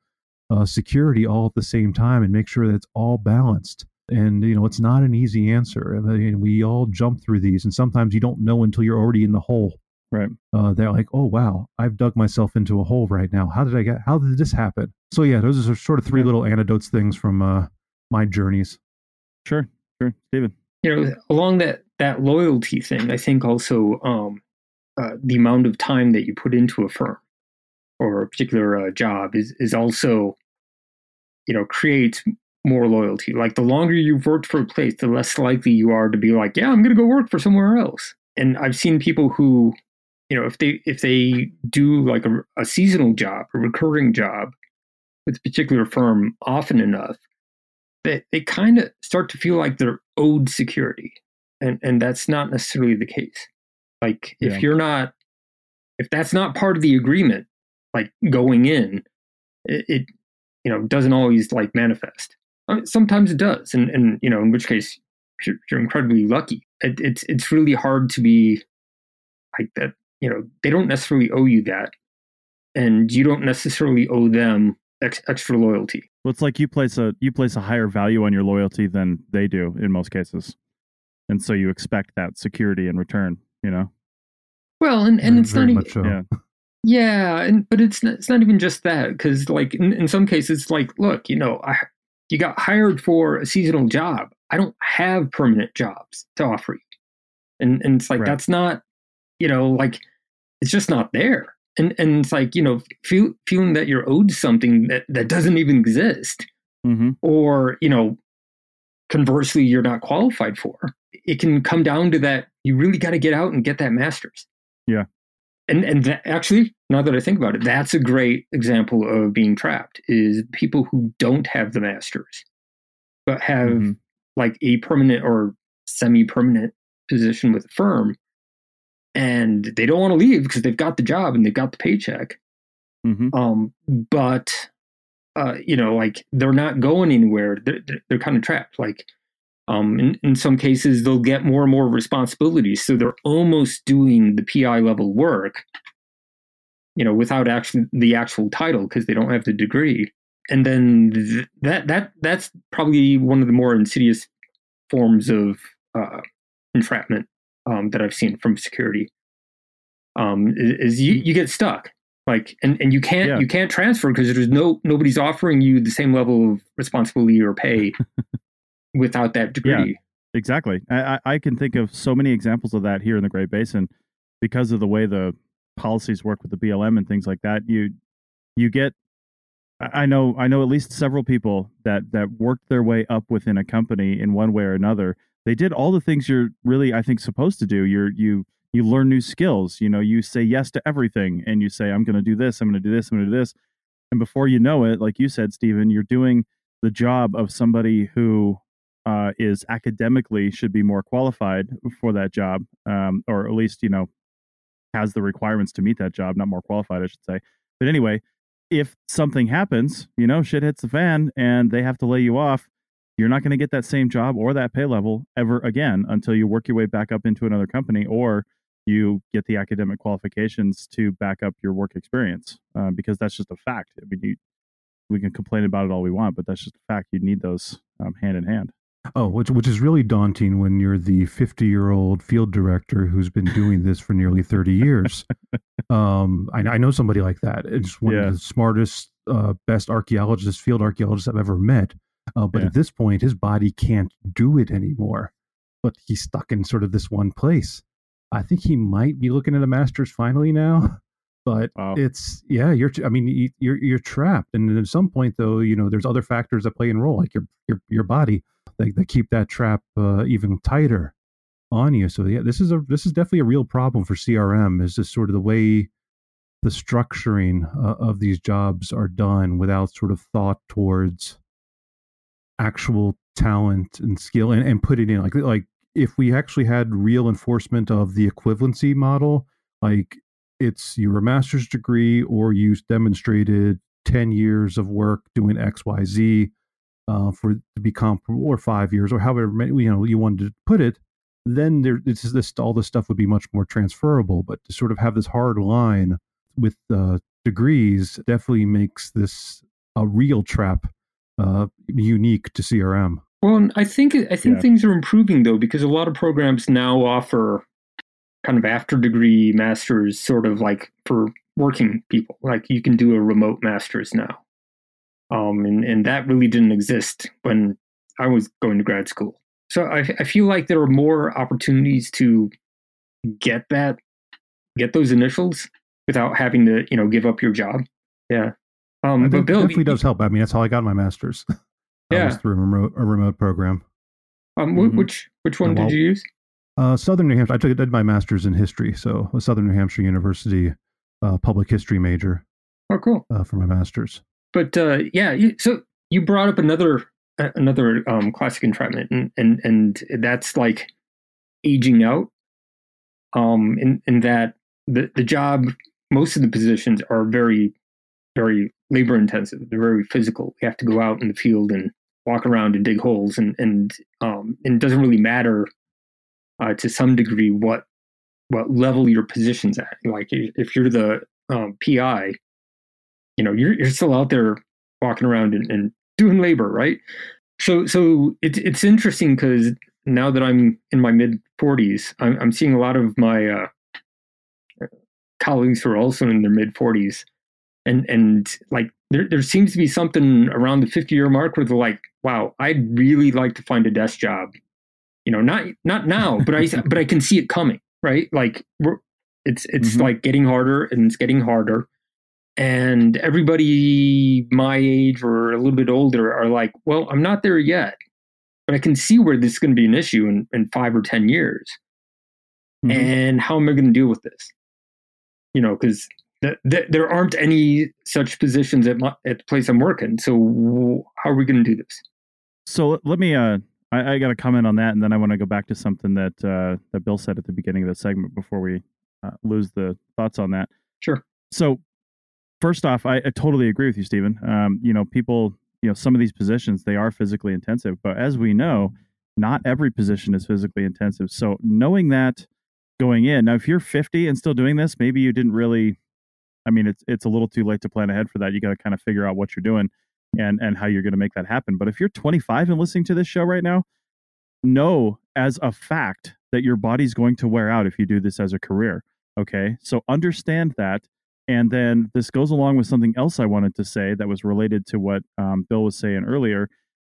[SPEAKER 4] uh, security all at the same time, and make sure that it's all balanced and you know it's not an easy answer I mean, we all jump through these and sometimes you don't know until you're already in the hole
[SPEAKER 3] Right.
[SPEAKER 4] uh, they're like oh wow i've dug myself into a hole right now how did i get how did this happen so yeah those are sort of three
[SPEAKER 3] Okay.
[SPEAKER 4] little anecdotes things from uh, my journeys
[SPEAKER 3] Sure. Sure. Stephen.
[SPEAKER 5] you know along that that loyalty thing i think also um uh, the amount of time that you put into a firm or a particular uh, job is is also you know creates more loyalty. Like the longer you've worked for a place, the less likely you are to be like, yeah, I'm going to go work for somewhere else. And I've seen people who, you know, if they if they do like a, a seasonal job, a recurring job with a particular firm often enough, they they kind of start to feel like they're owed security, and and that's not necessarily the case. Like if
[SPEAKER 3] Yeah.
[SPEAKER 5] you're not, if that's not part of the agreement, like going in, it, it you know doesn't always like manifest. I mean, sometimes it does, and and you know in which case you're, you're incredibly lucky. It, it's it's really hard to be like that. You know they don't necessarily owe you that, and you don't necessarily owe them ex- extra loyalty.
[SPEAKER 3] Well, it's like you place a you place a higher value on your loyalty than they do in most cases, and so you expect that security in return. You know,
[SPEAKER 5] Well, and, and
[SPEAKER 9] Very-
[SPEAKER 5] it's not
[SPEAKER 9] very
[SPEAKER 5] even
[SPEAKER 9] so.
[SPEAKER 3] Yeah.
[SPEAKER 5] yeah, and but it's not, it's not even just that because like in, in some cases, like look, you know, I you got hired for a seasonal job. I don't have permanent jobs to offer you, and and it's like
[SPEAKER 3] Right.
[SPEAKER 5] that's not, you know, like it's just not there. And and it's like you know, feel, feeling that you're owed something that that doesn't even exist,
[SPEAKER 3] hmm
[SPEAKER 5] or you know conversely you're not qualified for it can come down to that you really got to get out and get that masters.
[SPEAKER 3] Yeah.
[SPEAKER 5] and and that, actually now that i think about it that's a great example of being trapped is people who don't have the masters but have
[SPEAKER 3] Mhm.
[SPEAKER 5] like a permanent or semi-permanent position with a firm and they don't want to leave because they've got the job and they've got the paycheck.
[SPEAKER 3] Hmm
[SPEAKER 5] um but uh you know like they're not going anywhere. They're, they're, they're kind of trapped. Like um in, in some cases they'll get more and more responsibilities. So they're almost doing the pi level work you know without actually the actual title because they don't have the degree. And then th- that that that's probably one of the more insidious forms of uh entrapment um that i've seen from security. Um is, is you you get stuck. Like and, and you can't
[SPEAKER 3] Yeah.
[SPEAKER 5] you can't transfer because there's no nobody's offering you the same level of responsibility or pay without that degree
[SPEAKER 3] Exactly. I, I can think of so many examples of that here in the Great Basin because of the way the policies work with the BLM and things like that. You you get I I know I know at least several people that that worked their way up within a company in one way or another. They did all the things you're really I think supposed to do. You're you you learn new skills. You know, you say yes to everything and you say I'm going to do this, I'm going to do this, I'm going to do this. And before you know it, like you said Stephen, you're doing the job of somebody who uh, is academically should be more qualified for that job, um, or at least you know has the requirements to meet that job. Not more qualified, I should say. But anyway, if something happens, you know, shit hits the fan, and they have to lay you off. You're not going to get that same job or that pay level ever again until you work your way back up into another company or you get the academic qualifications to back up your work experience uh, because that's just a fact. I mean, you, we can complain about it all we want, but that's just a fact. You need those um, hand in hand.
[SPEAKER 4] Oh, which which is really daunting when you're the 50 year old field director who's been doing this for nearly 30 years. um, I, I know somebody like that. It's one
[SPEAKER 3] Yeah.
[SPEAKER 4] of the smartest, uh, best archaeologists, field archaeologists I've ever met. Uh, but
[SPEAKER 3] Yeah.
[SPEAKER 4] at this point, his body can't do it anymore. But he's stuck in sort of this one place. I think he might be looking at a master's finally now. But
[SPEAKER 3] Wow.
[SPEAKER 4] it's yeah, you're. I mean, you- you're you're trapped, and at some point, though, you know, there's other factors that play a role, like your your your body that, that keep that trap uh, even tighter on you. So yeah, this is a this is definitely a real problem for CRM. Is just sort of the way the structuring uh, of these jobs are done without sort of thought towards actual talent and skill and, and put it in like like if we actually had real enforcement of the equivalency model like it's your master's degree or you demonstrated 10 years of work doing xyz uh, for to be comparable or five years or however many you know you wanted to put it then there it's this all this stuff would be much more transferable but to sort of have this hard line with uh, degrees definitely makes this a real trap uh, unique to crm
[SPEAKER 5] Well, I think I think
[SPEAKER 3] Yeah.
[SPEAKER 5] things are improving though because a lot of programs now offer kind of after degree masters, sort of like for working people. Like you can do a remote masters now, um, and and that really didn't exist when I was going to grad school. So I, I feel like there are more opportunities to get that, get those initials without having to you know give up your job. Yeah. Um, but Bill
[SPEAKER 8] definitely does help. I mean, that's how I got my master's.
[SPEAKER 5] yeah,
[SPEAKER 8] through a remote a remote program.
[SPEAKER 5] Um, mm-hmm. which which one did you use?
[SPEAKER 8] Uh, Southern New Hampshire. I took did my master's in history, so a Southern New Hampshire University uh, public history major.
[SPEAKER 5] Oh, cool.
[SPEAKER 8] Uh, for my master's.
[SPEAKER 5] But uh, yeah, so you brought up another another um, classic entrapment, and, and and that's like aging out. Um, in in that the the job, most of the positions are very very labor intensive. They're very physical. You have to go out in the field and walk around and dig holes, and and um, and it doesn't really matter uh, to some degree what what level your position's at. Like if you're the um, PI, you know you're you're still out there walking around and, and doing labor, right? So so it's it's interesting because now that I'm in my mid 40s, I'm, I'm seeing a lot of my uh, colleagues who are also in their mid 40s and and like there there seems to be something around the 50 year mark where they're like, wow, I'd really like to find a desk job. You know, not not now, but I but I can see it coming, right? Like we're it's it's mm-hmm. like getting harder and it's getting harder. And everybody my age or a little bit older are like, well, I'm not there yet, but I can see where this is going to be an issue in, in five or 10 years. Mm-hmm. And how am I going to deal with this? You know, because there aren't any such positions at, my, at the place I'm working. So how are we going to do this?
[SPEAKER 3] So let me. Uh, I, I got to comment on that, and then I want to go back to something that uh, that Bill said at the beginning of the segment before we uh, lose the thoughts on that.
[SPEAKER 5] Sure.
[SPEAKER 3] So first off, I, I totally agree with you, Stephen. Um, you know, people, you know, some of these positions they are physically intensive, but as we know, not every position is physically intensive. So knowing that going in now, if you're 50 and still doing this, maybe you didn't really I mean, it's it's a little too late to plan ahead for that. You got to kind of figure out what you're doing and and how you're going to make that happen. But if you're 25 and listening to this show right now, know as a fact that your body's going to wear out if you do this as a career. Okay, so understand that. And then this goes along with something else I wanted to say that was related to what um, Bill was saying earlier.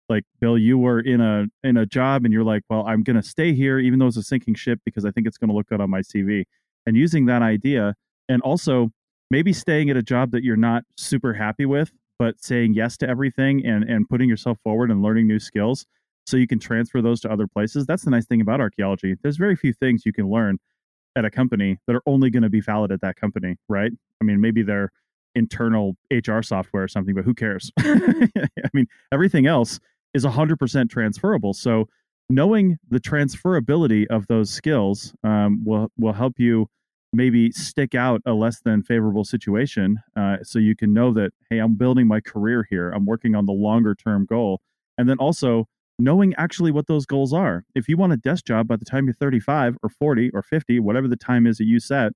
[SPEAKER 3] Like Bill, you were in a in a job and you're like, well, I'm going to stay here even though it's a sinking ship because I think it's going to look good on my CV. And using that idea, and also maybe staying at a job that you're not super happy with, but saying yes to everything and and putting yourself forward and learning new skills so you can transfer those to other places. That's the nice thing about archaeology. There's very few things you can learn at a company that are only going to be valid at that company, right? I mean, maybe their internal HR software or something, but who cares? I mean, everything else is 100% transferable. So knowing the transferability of those skills um, will will help you maybe stick out a less than favorable situation uh, so you can know that hey i'm building my career here i'm working on the longer term goal and then also knowing actually what those goals are if you want a desk job by the time you're 35 or 40 or 50 whatever the time is that you set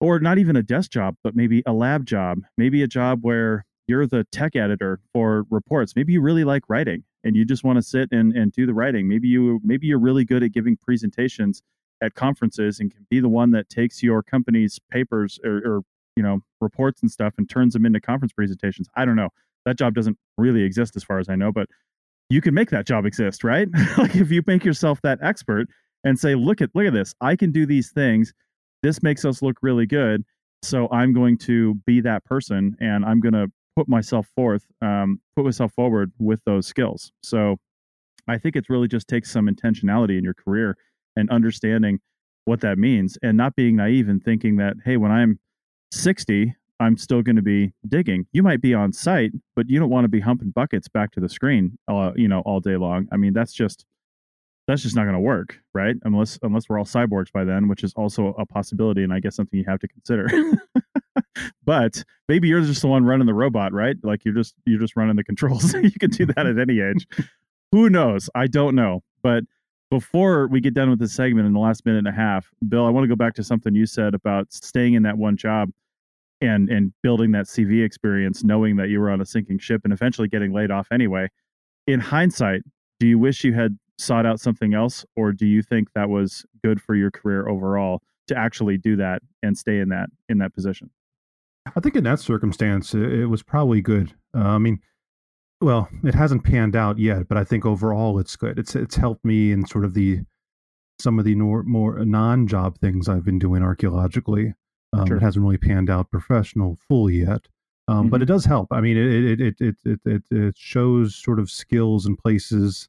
[SPEAKER 3] or not even a desk job but maybe a lab job maybe a job where you're the tech editor for reports maybe you really like writing and you just want to sit and, and do the writing maybe you maybe you're really good at giving presentations at conferences and can be the one that takes your company's papers or, or you know reports and stuff and turns them into conference presentations. I don't know. That job doesn't really exist as far as I know, but you can make that job exist, right? like if you make yourself that expert and say, look at look at this, I can do these things. This makes us look really good. So I'm going to be that person and I'm going to put myself forth, um, put myself forward with those skills. So I think it really just takes some intentionality in your career and understanding what that means and not being naive and thinking that, hey, when I'm 60, I'm still going to be digging. You might be on site, but you don't want to be humping buckets back to the screen, uh, you know, all day long. I mean, that's just that's just not going to work, right? Unless unless we're all cyborgs by then, which is also a possibility, and I guess something you have to consider. but maybe you're just the one running the robot, right? Like you're just you're just running the controls. you can do that at any age. Who knows? I don't know, but before we get done with this segment in the last minute and a half, Bill, I want to go back to something you said about staying in that one job and and building that CV experience, knowing that you were on a sinking ship and eventually getting laid off anyway. In hindsight, do you wish you had sought out something else, or do you think that was good for your career overall to actually do that and stay in that in that position?
[SPEAKER 8] I think in that circumstance, it was probably good. Uh, I mean, well, it hasn't panned out yet, but I think overall it's good. It's it's helped me in sort of the some of the more, more non-job things I've been doing archaeologically. Um, sure. It hasn't really panned out professional full yet,
[SPEAKER 4] Um,
[SPEAKER 3] Mm-hmm.
[SPEAKER 4] But it does help. I mean, it it it it it it, shows sort of skills and places.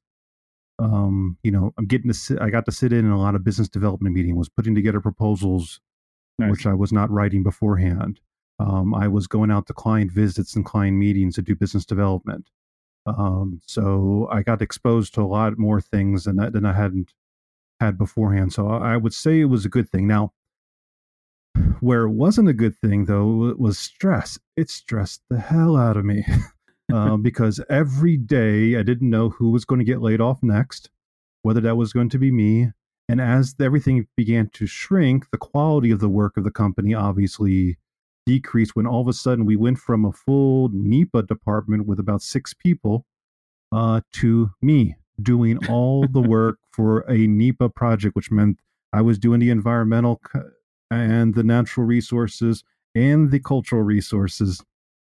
[SPEAKER 4] Um, you know, I'm getting to sit. I got to sit in in a lot of business development meeting. Was putting together proposals,
[SPEAKER 3] Nice.
[SPEAKER 4] which I was not writing beforehand. Um, I was going out to client visits and client meetings to do business development. Um, so I got exposed to a lot more things than I, than I hadn't had beforehand. So I would say it was a good thing. Now, where it wasn't a good thing though was stress. It stressed the hell out of me uh, because every day I didn't know who was going to get laid off next, whether that was going to be me. And as everything began to shrink, the quality of the work of the company obviously decreased when all of a sudden we went from a full NEPA department with about six people uh, to me doing all the work for a NEPA project, which meant I was doing the environmental and the natural resources and the cultural resources,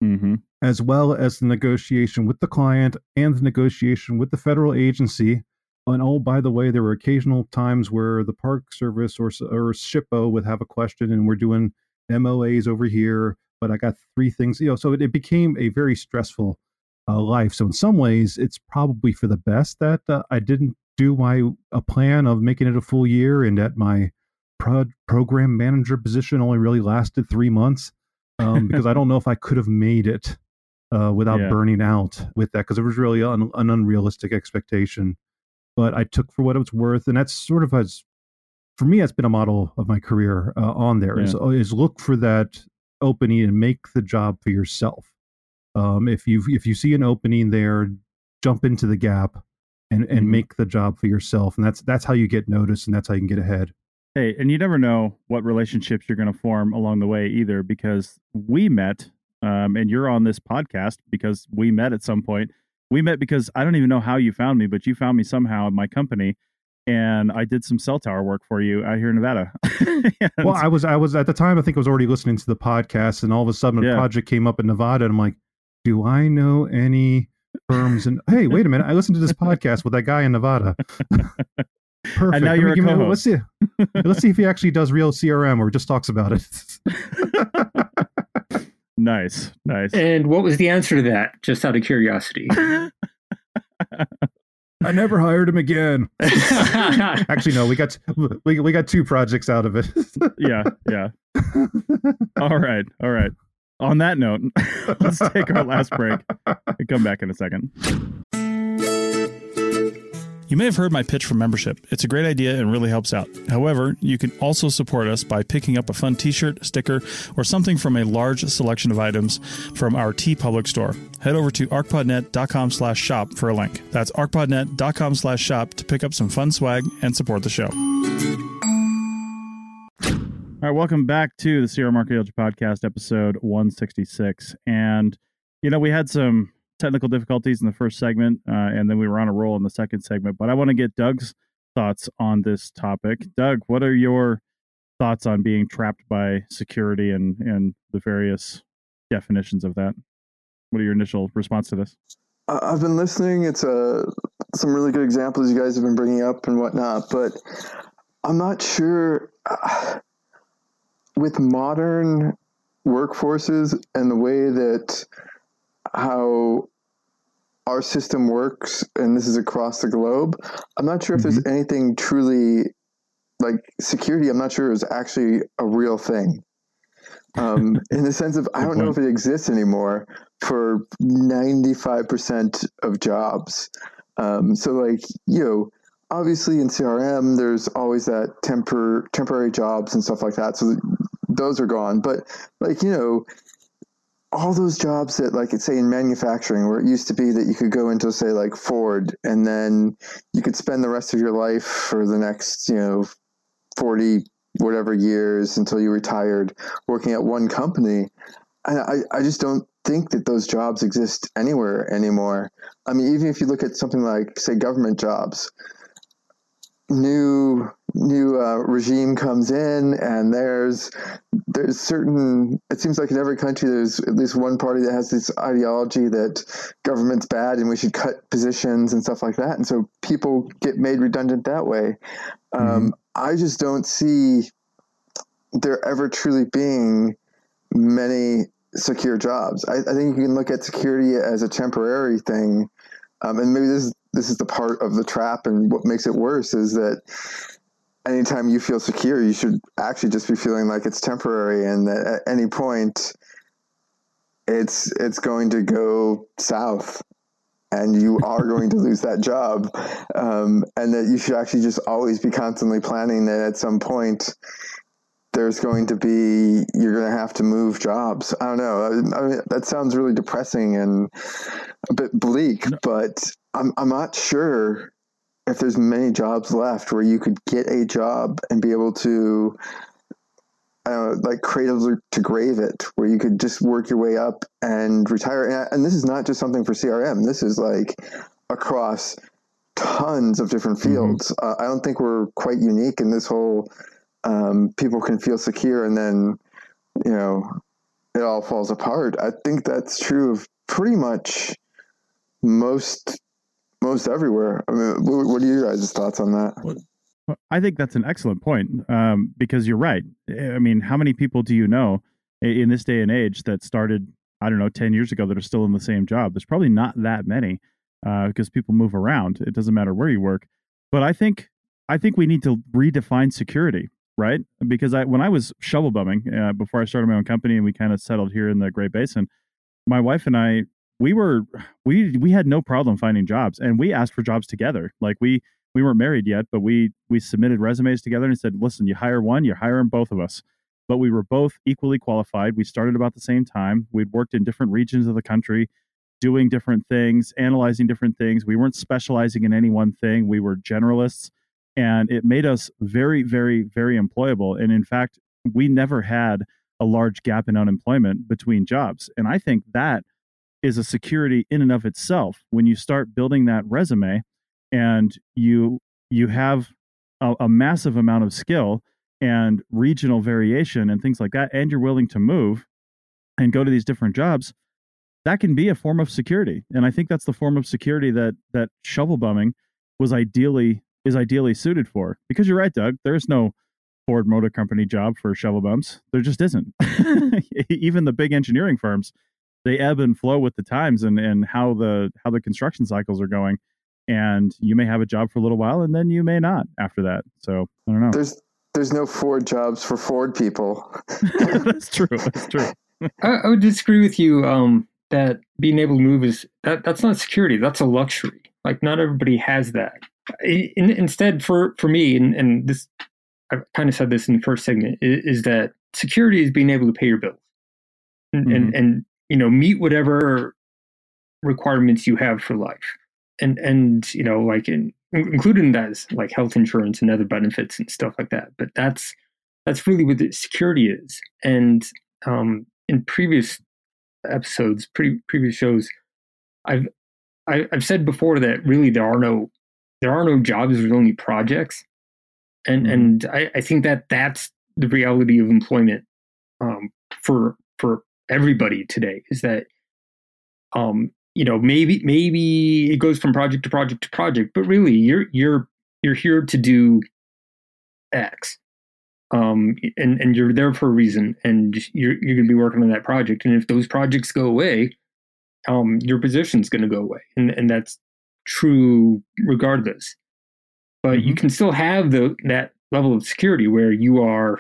[SPEAKER 3] Mm-hmm.
[SPEAKER 4] as well as the negotiation with the client and the negotiation with the federal agency. And oh, by the way, there were occasional times where the Park Service or or SHPO would have a question, and we're doing MOAs over here. But I got three things, you know. So it, it became a very stressful uh, life. So in some ways, it's probably for the best that uh, I didn't do my a plan of making it a full year, and that my pro- program manager position only really lasted three months um, because I don't know if I could have made it uh, without
[SPEAKER 3] Yeah.
[SPEAKER 4] burning out with that because it was really un- an unrealistic expectation. But I took for what it was worth, and that's sort of as for me, that's been a model of my career uh, on there is is look for that opening and make the job for yourself. Um, if you if you see an opening there, jump into the gap and and
[SPEAKER 3] Mhm.
[SPEAKER 4] make the job for yourself, and that's that's how you get noticed, and that's how you can get ahead.
[SPEAKER 3] Hey, and you never know what relationships you're going to form along the way either, because we met, um, and you're on this podcast because we met at some point. We met because I don't even know how you found me, but you found me somehow at my company, and I did some cell tower work for you out here in Nevada.
[SPEAKER 4] Well, I was I was at the time I think I was already listening to the podcast, and all of a sudden a
[SPEAKER 3] Yeah.
[SPEAKER 4] project came up in Nevada, and I'm like, do I know any firms? And hey, wait a minute, I listened to this podcast with that guy in Nevada. Perfect.
[SPEAKER 3] And now you're a co-host.
[SPEAKER 4] Let's see. Let's see if he actually does real CRM or just talks about it.
[SPEAKER 3] nice, nice.
[SPEAKER 5] And what was the answer to that? Just out of curiosity.
[SPEAKER 4] I never hired him again. Actually, no. We got we we got two projects out of it.
[SPEAKER 3] yeah, yeah. All right, all right. On that note, let's take our last break and come back in a second.
[SPEAKER 10] You may have heard my pitch for membership. It's a great idea and really helps out. However, you can also support us by picking up a fun t-shirt, sticker, or something from a large selection of items from our TeePublic store. Head over to archpodnet.com slash shop for a link. That's archpodnet.com slash shop to pick up some fun swag and support the show.
[SPEAKER 3] All right, welcome back to the CRM Archaeology Podcast, episode 166. And, you know, we had some technical difficulties in the first segment, uh, and then we were on a roll in the second segment. But I want to get Doug's thoughts on this topic. Doug, what are your thoughts on being trapped by security and, and the various definitions of that? What are your initial response to this?
[SPEAKER 11] I've been listening. It's uh, some really good examples you guys have been bringing up and whatnot, but I'm not sure uh, with modern workforces and the way that how our system works, and this is across the globe. I'm not sure if there's anything truly like security. I'm not sure is actually a real thing. Um, in the sense of, I don't know if it exists anymore for 95% of jobs. Um, so, like, you know, obviously in CRM, there's always that tempor- temporary jobs and stuff like that. So those are gone. But, like, you know, all those jobs that, like, say in manufacturing, where it used to be that you could go into, say, like Ford, and then you could spend the rest of your life for the next, you know, 40 whatever years until you retired working at one company. And I, I just don't think that those jobs exist anywhere anymore. I mean, even if you look at something like, say, government jobs, new new uh, regime comes in, and there's there's certain. It seems like in every country, there's at least one party that has this ideology that government's bad and we should cut positions and stuff like that, and so people get made redundant that way. Um, I just don't see there ever truly being many secure jobs. I, I think you can look at security as a temporary thing, um, and maybe this is this is the part of the trap, and what makes it worse is that anytime you feel secure, you should actually just be feeling like it's temporary, and that at any point, it's it's going to go south, and you are going to lose that job, um, and that you should actually just always be constantly planning that at some point there's going to be you're going to have to move jobs. I don't know. I mean, that sounds really depressing and a bit bleak, but I'm I'm not sure if there's many jobs left where you could get a job and be able to uh, like cradle to grave it, where you could just work your way up and retire. And, and this is not just something for CRM. This is like across tons of different mm-hmm. fields. Mm-hmm. Uh, I don't think we're quite unique in this whole. Um, people can feel secure, and then you know it all falls apart. I think that's true of pretty much most most everywhere. I mean, what, are you guys' thoughts on that?
[SPEAKER 3] I think that's an excellent point um, because you're right. I mean, how many people do you know in this day and age that started, I don't know, 10 years ago that are still in the same job? There's probably not that many uh, because people move around. It doesn't matter where you work. But I think I think we need to redefine security, right? Because I when I was shovel bumming uh, before I started my own company and we kind of settled here in the Great Basin, my wife and I we were we we had no problem finding jobs and we asked for jobs together. Like we we weren't married yet but we we submitted resumes together and said listen you hire one you're hiring both of us. But we were both equally qualified. We started about the same time. We'd worked in different regions of the country doing different things analyzing different things. We weren't specializing in any one thing. We were generalists and it made us very very very employable. And in fact we never had a large gap in unemployment between jobs. And i think that is a security in and of itself when you start building that resume and you you have a, a, massive amount of skill and regional variation and things like that and you're willing to move and go to these different jobs that can be a form of security. And i think that's the form of security that that shovel bumming was ideally is ideally suited for. Because you're right doug there's no ford motor company job for shovel bums there just isn't. Even the big engineering firms they ebb and flow with the times and and how the how the construction cycles are going. And you may have a job for a little while and then you may not after that. So i don't know.
[SPEAKER 11] There's there's no ford jobs for ford people.
[SPEAKER 3] That's true that's true.
[SPEAKER 5] I, I, would disagree with you um, that being able to move is that that's not security that's a luxury. Like not everybody has that. In, instead for for me and, and this i kind of said this in the first segment is, is that security is being able to pay your bills. And, mm-hmm. and, and you know meet whatever requirements you have for life. And and you know like in including that is like health insurance and other benefits and stuff like that. But that's that's really what the security is. And um in previous episodes pre- previous shows i've I, have i have said before that really there are no there are no jobs there's only projects. And mm-hmm. and I, I think that that's the reality of employment um, for for everybody today is that um you know maybe maybe it goes from project to project to project but really you're you're you're here to do x um and and you're there for a reason and you're you're going to be working on that project and if those projects go away um your position's going to go away and and that's true regardless but mm-hmm. you can still have the that level of security where you are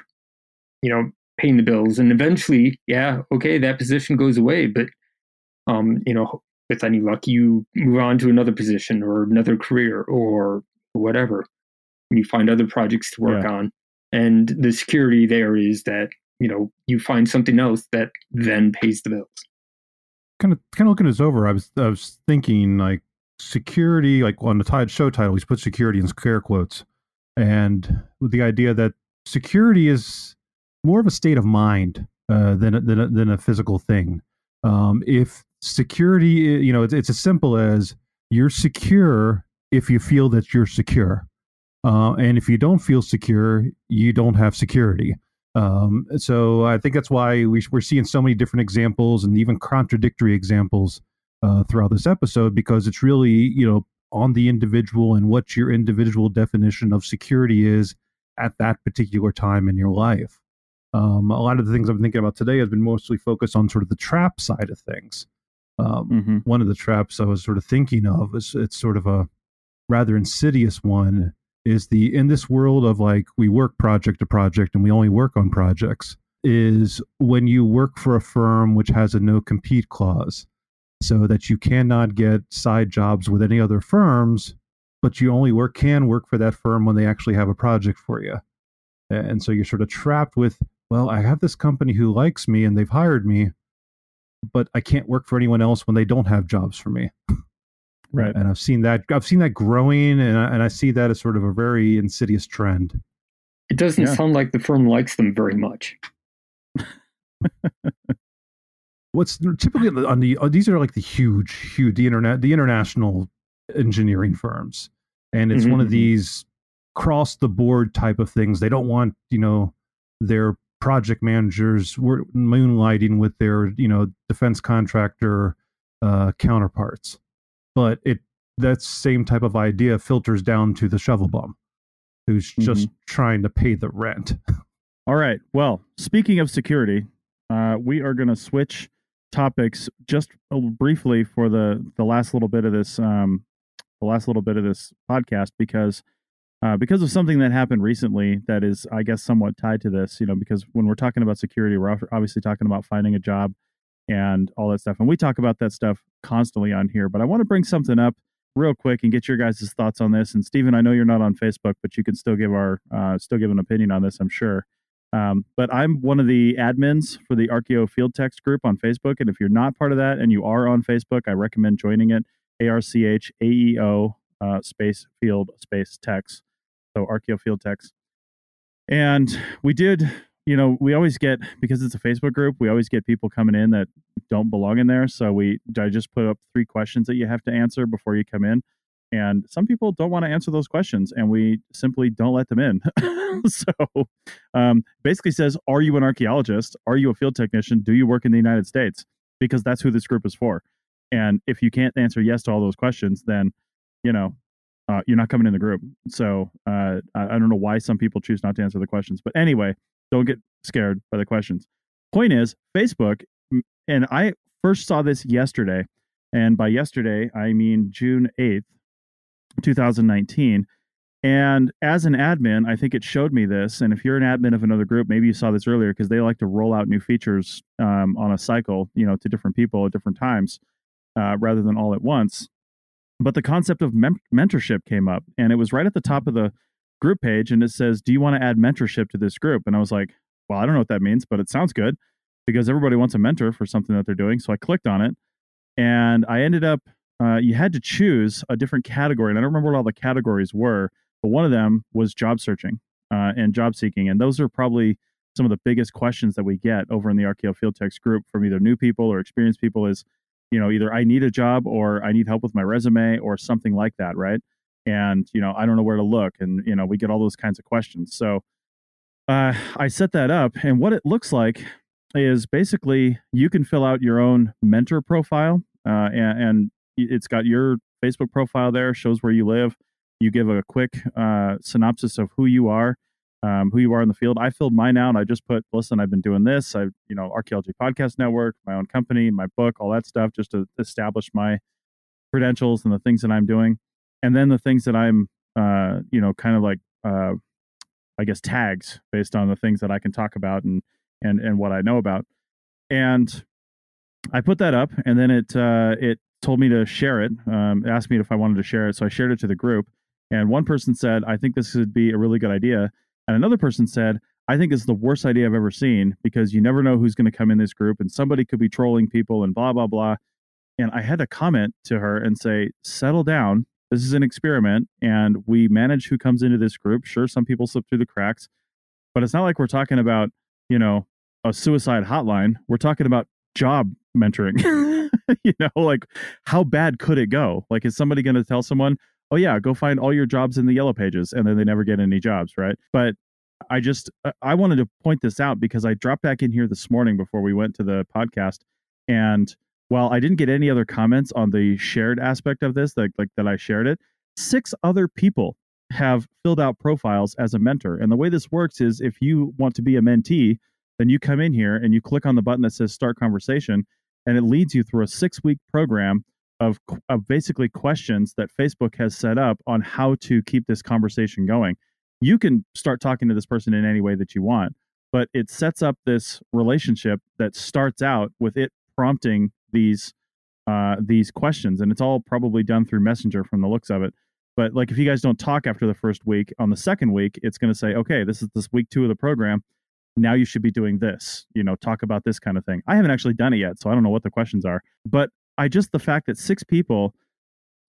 [SPEAKER 5] you know paying the bills. And eventually yeah okay that position goes away. But um you know with any luck you move on to another position or another career or whatever. You find other projects to work yeah. on. And the security there is that you know you find something else that then pays the bills.
[SPEAKER 8] Kind of kind of looking this over i was i was thinking like security like on the tide show title he's put security in scare quotes. And with the idea that security is more of a state of mind uh, than a, than a, than a physical thing. Um, if security, you know, it's, it's as simple as you're secure if you feel that you're secure, uh, and if you don't feel secure, you don't have security. Um, so I think that's why we, are seeing so many different examples and even contradictory examples uh, throughout this episode because it's really you know on the individual and what your individual definition of security is at that particular time in your life.
[SPEAKER 4] Um, a lot of the things I'm thinking about today has been mostly focused on sort of the trap side of things. Um,
[SPEAKER 3] Mm-hmm.
[SPEAKER 4] One of the traps I was sort of thinking of is it's sort of a rather insidious one is the in this world of like we work project to project and we only work on projects is when you work for a firm which has a no compete clause so that you cannot get side jobs with any other firms but you only work can work for that firm when they actually have a project for you and so you're sort of trapped with well i have this company who likes me and they've hired me but i can't work for anyone else when they don't have jobs for me
[SPEAKER 3] Right.
[SPEAKER 4] and i've seen that i've seen that growing and I, and I see that as sort of a very insidious trend
[SPEAKER 5] It doesn't
[SPEAKER 3] Yeah.
[SPEAKER 5] sound like the firm likes them very much.
[SPEAKER 4] what's typically on the, on uh, these are like the huge huge the internet the international engineering firms and it's one of
[SPEAKER 5] Mhm.
[SPEAKER 4] these cross the board type of things they don't want you know their project managers were moonlighting with their you know defense contractor uh, counterparts. But it that same type of idea filters down to the shovel bum who's just trying to pay the rent.
[SPEAKER 3] All right. Well, speaking of security, uh, we are going to switch topics just briefly for the the last little bit of this um, the last little bit of this podcast because uh, because of something that happened recently that is, I guess, somewhat tied to this. You know, because when we're talking about security, we're obviously talking about finding a job and all that stuff, and we talk about that stuff constantly on here. But I want to bring something up real quick and get your guys' thoughts on this. And Stephen, I know you're not on Facebook, but you can still give our uh, still give an opinion on this. I'm sure. Um, but I'm one of the admins for the Archaeo Field Techs group on Facebook. And if you're not part of that and you are on Facebook, I recommend joining it. A R C H A E O uh, space field space text. So Archaeo Field Techs. And we did, you know, we always get because it's a Facebook group, we always get people coming in that don't belong in there. So we I just put up three questions that you have to answer before you come in. And some people don't want to answer those questions, and we simply don't let them in. so um, basically says, Are you an archaeologist? Are you a field technician? Do you work in the United States? Because that's who this group is for. And if you can't answer yes to all those questions, then, you know, uh, you're not coming in the group. So uh, I, don't know why some people choose not to answer the questions. But anyway, don't get scared by the questions. Point is, Facebook, and I first saw this yesterday. And by yesterday, I mean June 8th, 2019. And as an admin, I think it showed me this. And if you're an admin of another group, maybe you saw this earlier because they like to roll out new features um, on a cycle, you know, to different people at different times uh, rather than all at once. But the concept of mem- mentorship came up, and it was right at the top of the group page, and it says, "Do you want to add mentorship to this group?" And I was like, "Well, I don't know what that means, but it sounds good because everybody wants a mentor for something that they're doing." So I clicked on it, and I ended up. Uh, you had to choose a different category, and I don't remember what all the categories were, but one of them was job searching uh, and job seeking, and those are probably some of the biggest questions that we get over in the Archaeo Field Techs group from either new people or experienced people is, you know, either I need a job or I need help with my resume or something like that, right? And you know, I don't know where to look, and you know, we get all those kinds of questions. So uh, I set that up, and what it looks like is basically you can fill out your own mentor profile, uh, and, and it's got your Facebook profile there, shows where you live. You give a quick uh, synopsis of who you are, um, who you are in the field. I filled mine out. I just put, listen, I've been doing this. I, you know, Archaeology Podcast Network, my own company, my book, all that stuff, just to establish my credentials and the things that I'm doing, and then the things that I'm, uh, you know, kind of like, uh, I guess tags based on the things that I can talk about and and and what I know about, and I put that up, and then it uh, it told me to share it. Um, asked me if I wanted to share it, so I shared it to the group. And one person said, "I think this would be a really good idea," and another person said, "I think it's the worst idea I've ever seen because you never know who's going to come in this group, and somebody could be trolling people and blah blah blah." And I had to comment to her and say, "Settle down. This is an experiment, and we manage who comes into this group. Sure, some people slip through the cracks, but it's not like we're talking about, you know, a suicide hotline. We're talking about job mentoring. you know, like how bad could it go? Like, is somebody going to tell someone, oh, yeah, go find all your jobs in the yellow pages, and then they never get any jobs, right? But I just, I- I wanted to point this out because I dropped back in here this morning before we went to the podcast. And while I didn't get any other comments on the shared aspect of this, like, like that I shared it, six other people have filled out profiles as a mentor. And the way this works is if you want to be a mentee, then you come in here and you click on the button that says start conversation and it leads you through a six week program of, of basically questions that Facebook has set up on how to keep this conversation going. You can start talking to this person in any way that you want, but it sets up this relationship that starts out with it prompting these uh, these questions, and it's all probably done through Messenger from the looks of it. But like, if you guys don't talk after the first week, on the second week, it's going to say, okay, this is this week two of the program. Now you should be doing this. You know, talk about this kind of thing. I haven't actually done it yet, so I don't know what the questions are. But I just the fact that six people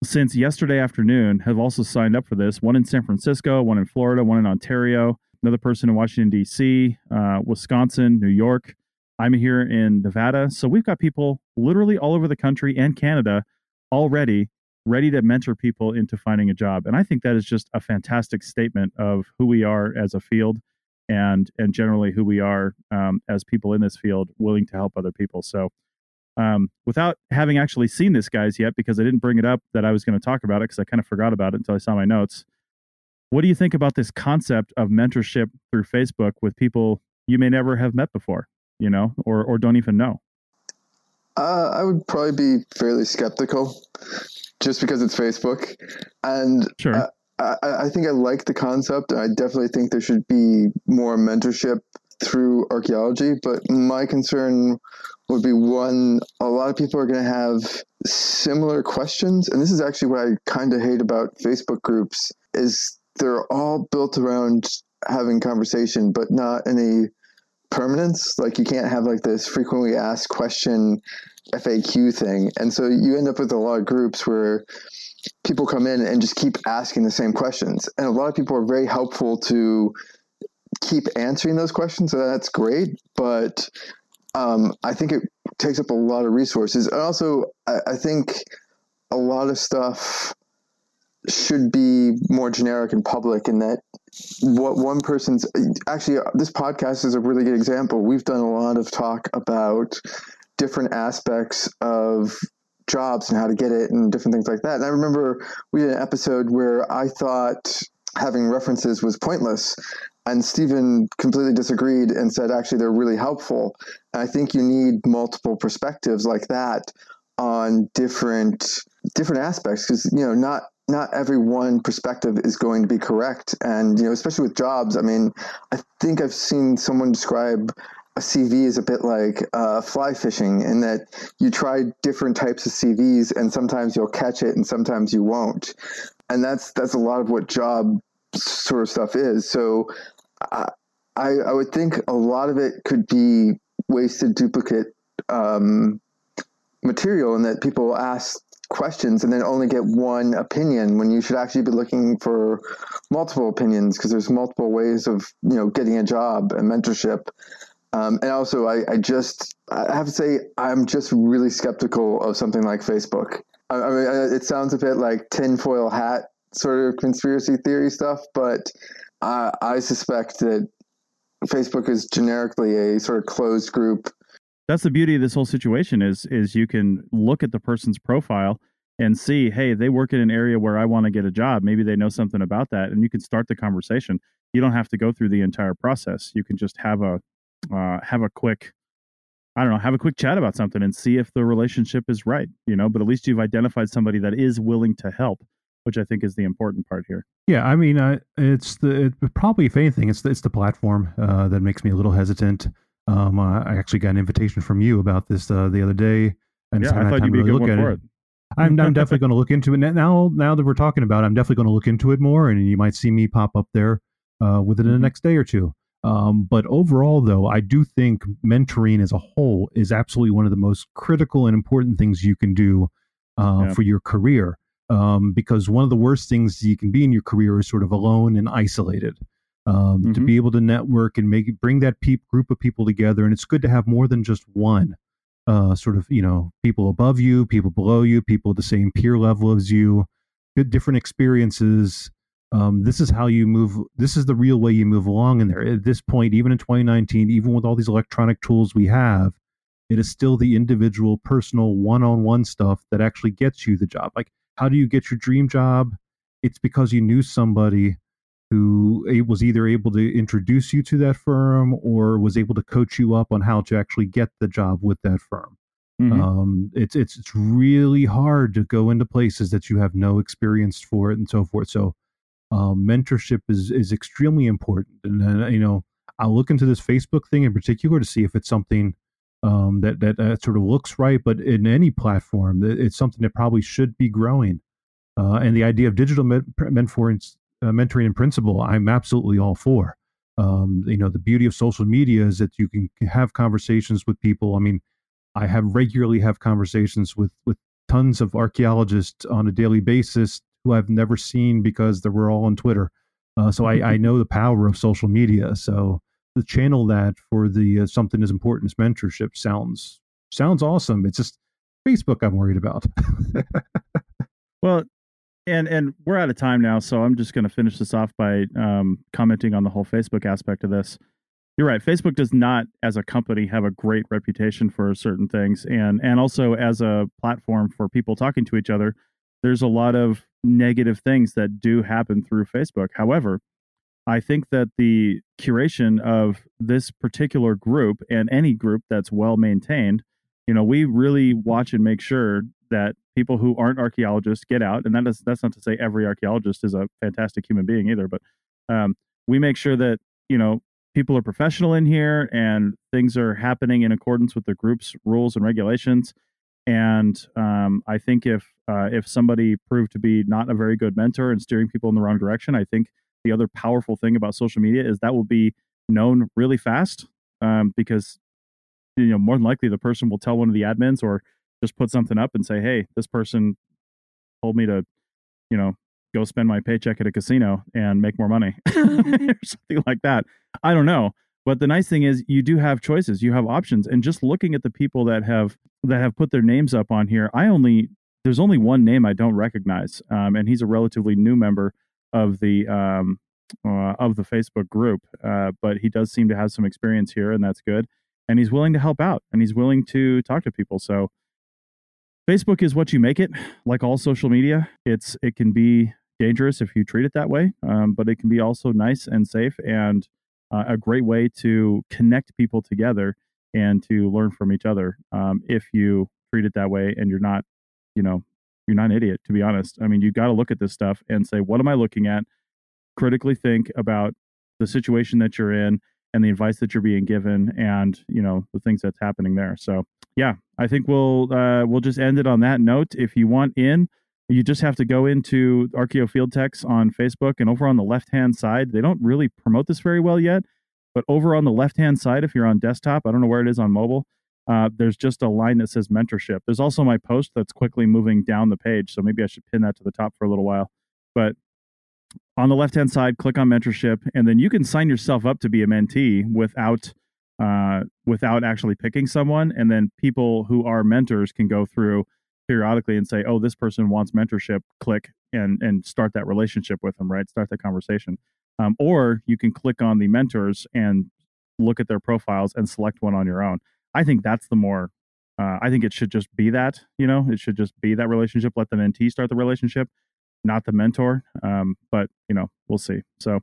[SPEAKER 3] since yesterday afternoon have also signed up for this. One in San Francisco, one in Florida, one in Ontario, another person in Washington D.C., uh, Wisconsin, New York. I'm here in Nevada, so we've got people literally all over the country and Canada already ready to mentor people into finding a job. And I think that is just a fantastic statement of who we are as a field and and generally who we are um, as people in this field willing to help other people. So um, without having actually seen this guys yet, because I didn't bring it up that I was going to talk about it because I kind of forgot about it until I saw my notes. What do you think about this concept of mentorship through Facebook with people you may never have met before, you know, or or don't even know?
[SPEAKER 11] Uh, I would probably be fairly skeptical, just because it's Facebook, and
[SPEAKER 3] sure.
[SPEAKER 11] uh, I, I think I like the concept. I definitely think there should be more mentorship through archaeology, but my concern would be one a lot of people are going to have similar questions and this is actually what i kind of hate about facebook groups is they're all built around having conversation but not any permanence. Like you can't have like this frequently asked question faq thing and so you end up with a lot of groups where people come in and just keep asking the same questions and a lot of people are very helpful to keep answering those questions so that's great but um, I think it takes up a lot of resources. And also, I, I think a lot of stuff should be more generic and public in that what one person's actually this podcast is a really good example. We've done a lot of talk about different aspects of jobs and how to get it and different things like that. And i remember we did an episode where i thought having references was pointless and Stephen completely disagreed and said actually they're really helpful. And I think you need multiple perspectives like that on different different aspects because you know not not every one perspective is going to be correct and you know especially with jobs i mean i think i've seen someone describe a cv as a bit like uh, fly fishing in that you try different types of cvs and sometimes you'll catch it and sometimes you won't and that's that's a lot of what job sort of stuff is. So I, I would think a lot of it could be wasted duplicate um, material and that people ask questions and then only get one opinion when you should actually be looking for multiple opinions because there's multiple ways of you know getting a job and mentorship. Um, and also I, I, just i have to say i'm just really skeptical of something like facebook. I, I mean it sounds a bit like tinfoil hat sort of conspiracy theory stuff but I, I suspect that Facebook is generically a sort of closed group.
[SPEAKER 3] That's the beauty of this whole situation is is you can look at the person's profile and see, hey, they work in an area where I want to get a job. Maybe they know something about that, and you can start the conversation. You don't have to go through the entire process. You can just have a uh, have a quick, I don't know, have a quick chat about something and see if the relationship is right. You know, but at least you've identified somebody that is willing to help which I think is the important part here.
[SPEAKER 4] Yeah, I mean, uh, it's the it, probably if anything, it's the, it's the platform uh, that makes me a little hesitant. Um, I actually got an invitation from you about this uh, the other day,
[SPEAKER 3] and yeah, I thought you'd be really a good one for it. it.
[SPEAKER 4] I'm, I'm definitely going to look into it now. Now that we're talking about, it, I'm definitely going to look into it more, and you might see me pop up there uh, within mm-hmm. the next day or two. Um, but overall, though, I do think mentoring as a whole is absolutely one of the most critical and important things you can do uh, yeah. for your career um, because one of the worst things you can be in your career is sort of alone and isolated. Um, mm-hmm. To be able to network and make bring that pe- group of people together, and it's good to have more than just one. Uh, sort of, you know, people above you, people below you, people at the same peer level as you, good different experiences. Um, this is how you move. This is the real way you move along in there. At this point, even in 2019, even with all these electronic tools we have, it is still the individual, personal, one-on-one stuff that actually gets you the job. Like how do you get your dream job? It's because you knew somebody who was either able to introduce you to that firm or was able to coach you up on how to actually get the job with that firm. Mm-hmm. Um, it's it's it's really hard to go into places that you have no experience for it and so forth. So um, mentorship is is extremely important. And you know I'll look into this Facebook thing in particular to see if it's something um, that, that that sort of looks right. But in any platform, it's something that probably should be growing. Uh, and the idea of digital mentoring, uh, mentoring in principle, I'm absolutely all for. Um, you know, the beauty of social media is that you can have conversations with people. I mean, I have regularly have conversations with with tons of archaeologists on a daily basis who I've never seen because they were all on Twitter. Uh, so I, I know the power of social media. So the channel that for the uh, something as important as mentorship sounds sounds awesome. It's just Facebook I'm worried about.
[SPEAKER 3] well, and and we're out of time now, so I'm just going to finish this off by um, commenting on the whole Facebook aspect of this. You're right. Facebook does not, as a company, have a great reputation for certain things, and and also as a platform for people talking to each other. There's a lot of negative things that do happen through Facebook. However, I think that the curation of this particular group and any group that's well maintained, you know, we really watch and make sure that people who aren't archaeologists get out. And that is that's not to say every archaeologist is a fantastic human being either, but um, we make sure that you know people are professional in here and things are happening in accordance with the group's rules and regulations. And um, I think if uh, if somebody proved to be not a very good mentor and steering people in the wrong direction, I think the other powerful thing about social media is that will be known really fast um, because you know more than likely the person will tell one of the admins or just put something up and say hey this person told me to you know go spend my paycheck at a casino and make more money or something like that. I don't know but the nice thing is you do have choices you have options and just looking at the people that have that have put their names up on here i only there's only one name i don't recognize um, and he's a relatively new member of the um, uh, of the Facebook group, uh, but he does seem to have some experience here, and that's good. And he's willing to help out, and he's willing to talk to people. So, Facebook is what you make it. Like all social media, it's it can be dangerous if you treat it that way, um, but it can be also nice and safe and uh, a great way to connect people together and to learn from each other. Um, if you treat it that way, and you're not, you know, you're not an idiot, to be honest. I mean, you got to look at this stuff and say, what am I looking at? Critically think about the situation that you're in and the advice that you're being given and, you know, the things that's happening there. So, yeah, I think we'll uh, we'll just end it on that note. If you want in, you just have to go into Archaeo Field Techs on Facebook and over on the left hand side, they don't really promote this very well yet, but over on the left hand side, if you're on desktop, I don't know where it is on mobile, uh, there's just a line that says mentorship. There's also my post that's quickly moving down the page. So maybe I should pin that to the top for a little while. But on the left hand side, click on mentorship, and then you can sign yourself up to be a mentee without uh, without actually picking someone. And then people who are mentors can go through periodically and say, "Oh, this person wants mentorship." Click and and start that relationship with them. Right, start that conversation. Um, or you can click on the mentors and look at their profiles and select one on your own. I think that's the more. Uh, I think it should just be that you know it should just be that relationship. Let the mentee start the relationship, not the mentor. Um, but you know we'll see. So.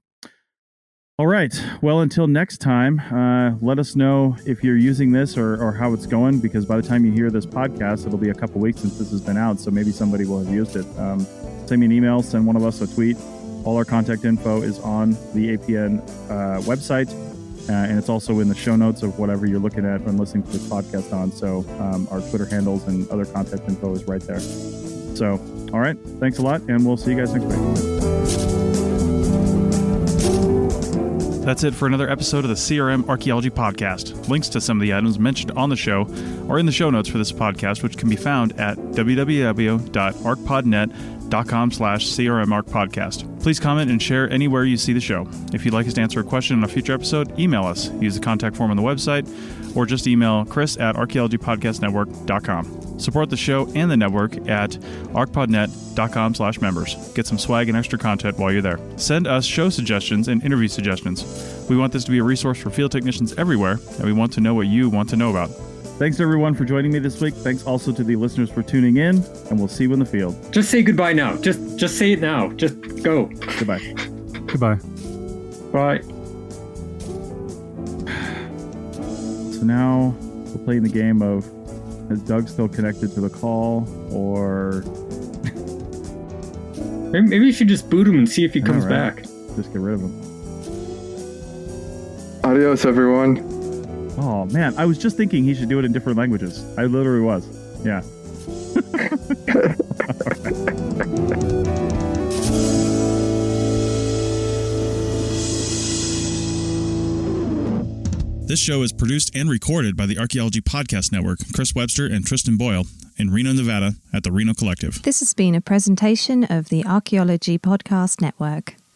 [SPEAKER 3] All right. Well, until next time, uh, let us know if you're using this or, or how it's going, because by the time you hear this podcast, it'll be a couple weeks since this has been out. So maybe somebody will have used it. Um, send me an email, send one of us a tweet. All our contact info is on the APN uh, website. Uh, and it's also in the show notes of whatever you're looking at when listening to this podcast on. So um, our Twitter handles and other contact info is right there. So, all right. Thanks a lot. And we'll see you guys next week.
[SPEAKER 12] That's it for another episode of the CRM Archaeology Podcast. Links to some of the items mentioned on the show are in the show notes for this podcast, which can be found at www.archpodnet.com com slash crmarchpodcast. Please comment and share anywhere you see the show. If you'd like us to answer a question on a future episode, email us. Use the contact form on the website or just email chris at archaeologypodcastnetwork.com. Support the show and the network at archpodnet.com slash members. Get some swag and extra content while you're there. Send us show suggestions and interview suggestions. We want this to be a resource for field technicians everywhere, and we want to know what you want to know about.
[SPEAKER 3] Thanks everyone for joining me this week. Thanks also to the listeners for tuning in, and we'll see you in the field.
[SPEAKER 5] Just say goodbye now. Just just say it now. Just go.
[SPEAKER 3] Goodbye.
[SPEAKER 4] Goodbye.
[SPEAKER 5] Bye.
[SPEAKER 13] So now we're playing the game of is Doug still connected to the call or
[SPEAKER 5] Maybe, maybe you should just boot him and see if he comes
[SPEAKER 13] right?
[SPEAKER 5] back.
[SPEAKER 13] just get rid of him?
[SPEAKER 11] Adios, everyone.
[SPEAKER 13] Oh man, I was just thinking he should do it in different languages. I literally was. Yeah.
[SPEAKER 3] This show is produced and recorded by the Archaeology Podcast Network, Chris Webster and Tristan Boyle, in Reno, Nevada, at the Reno Collective.
[SPEAKER 2] This has been a presentation of the Archaeology Podcast Network.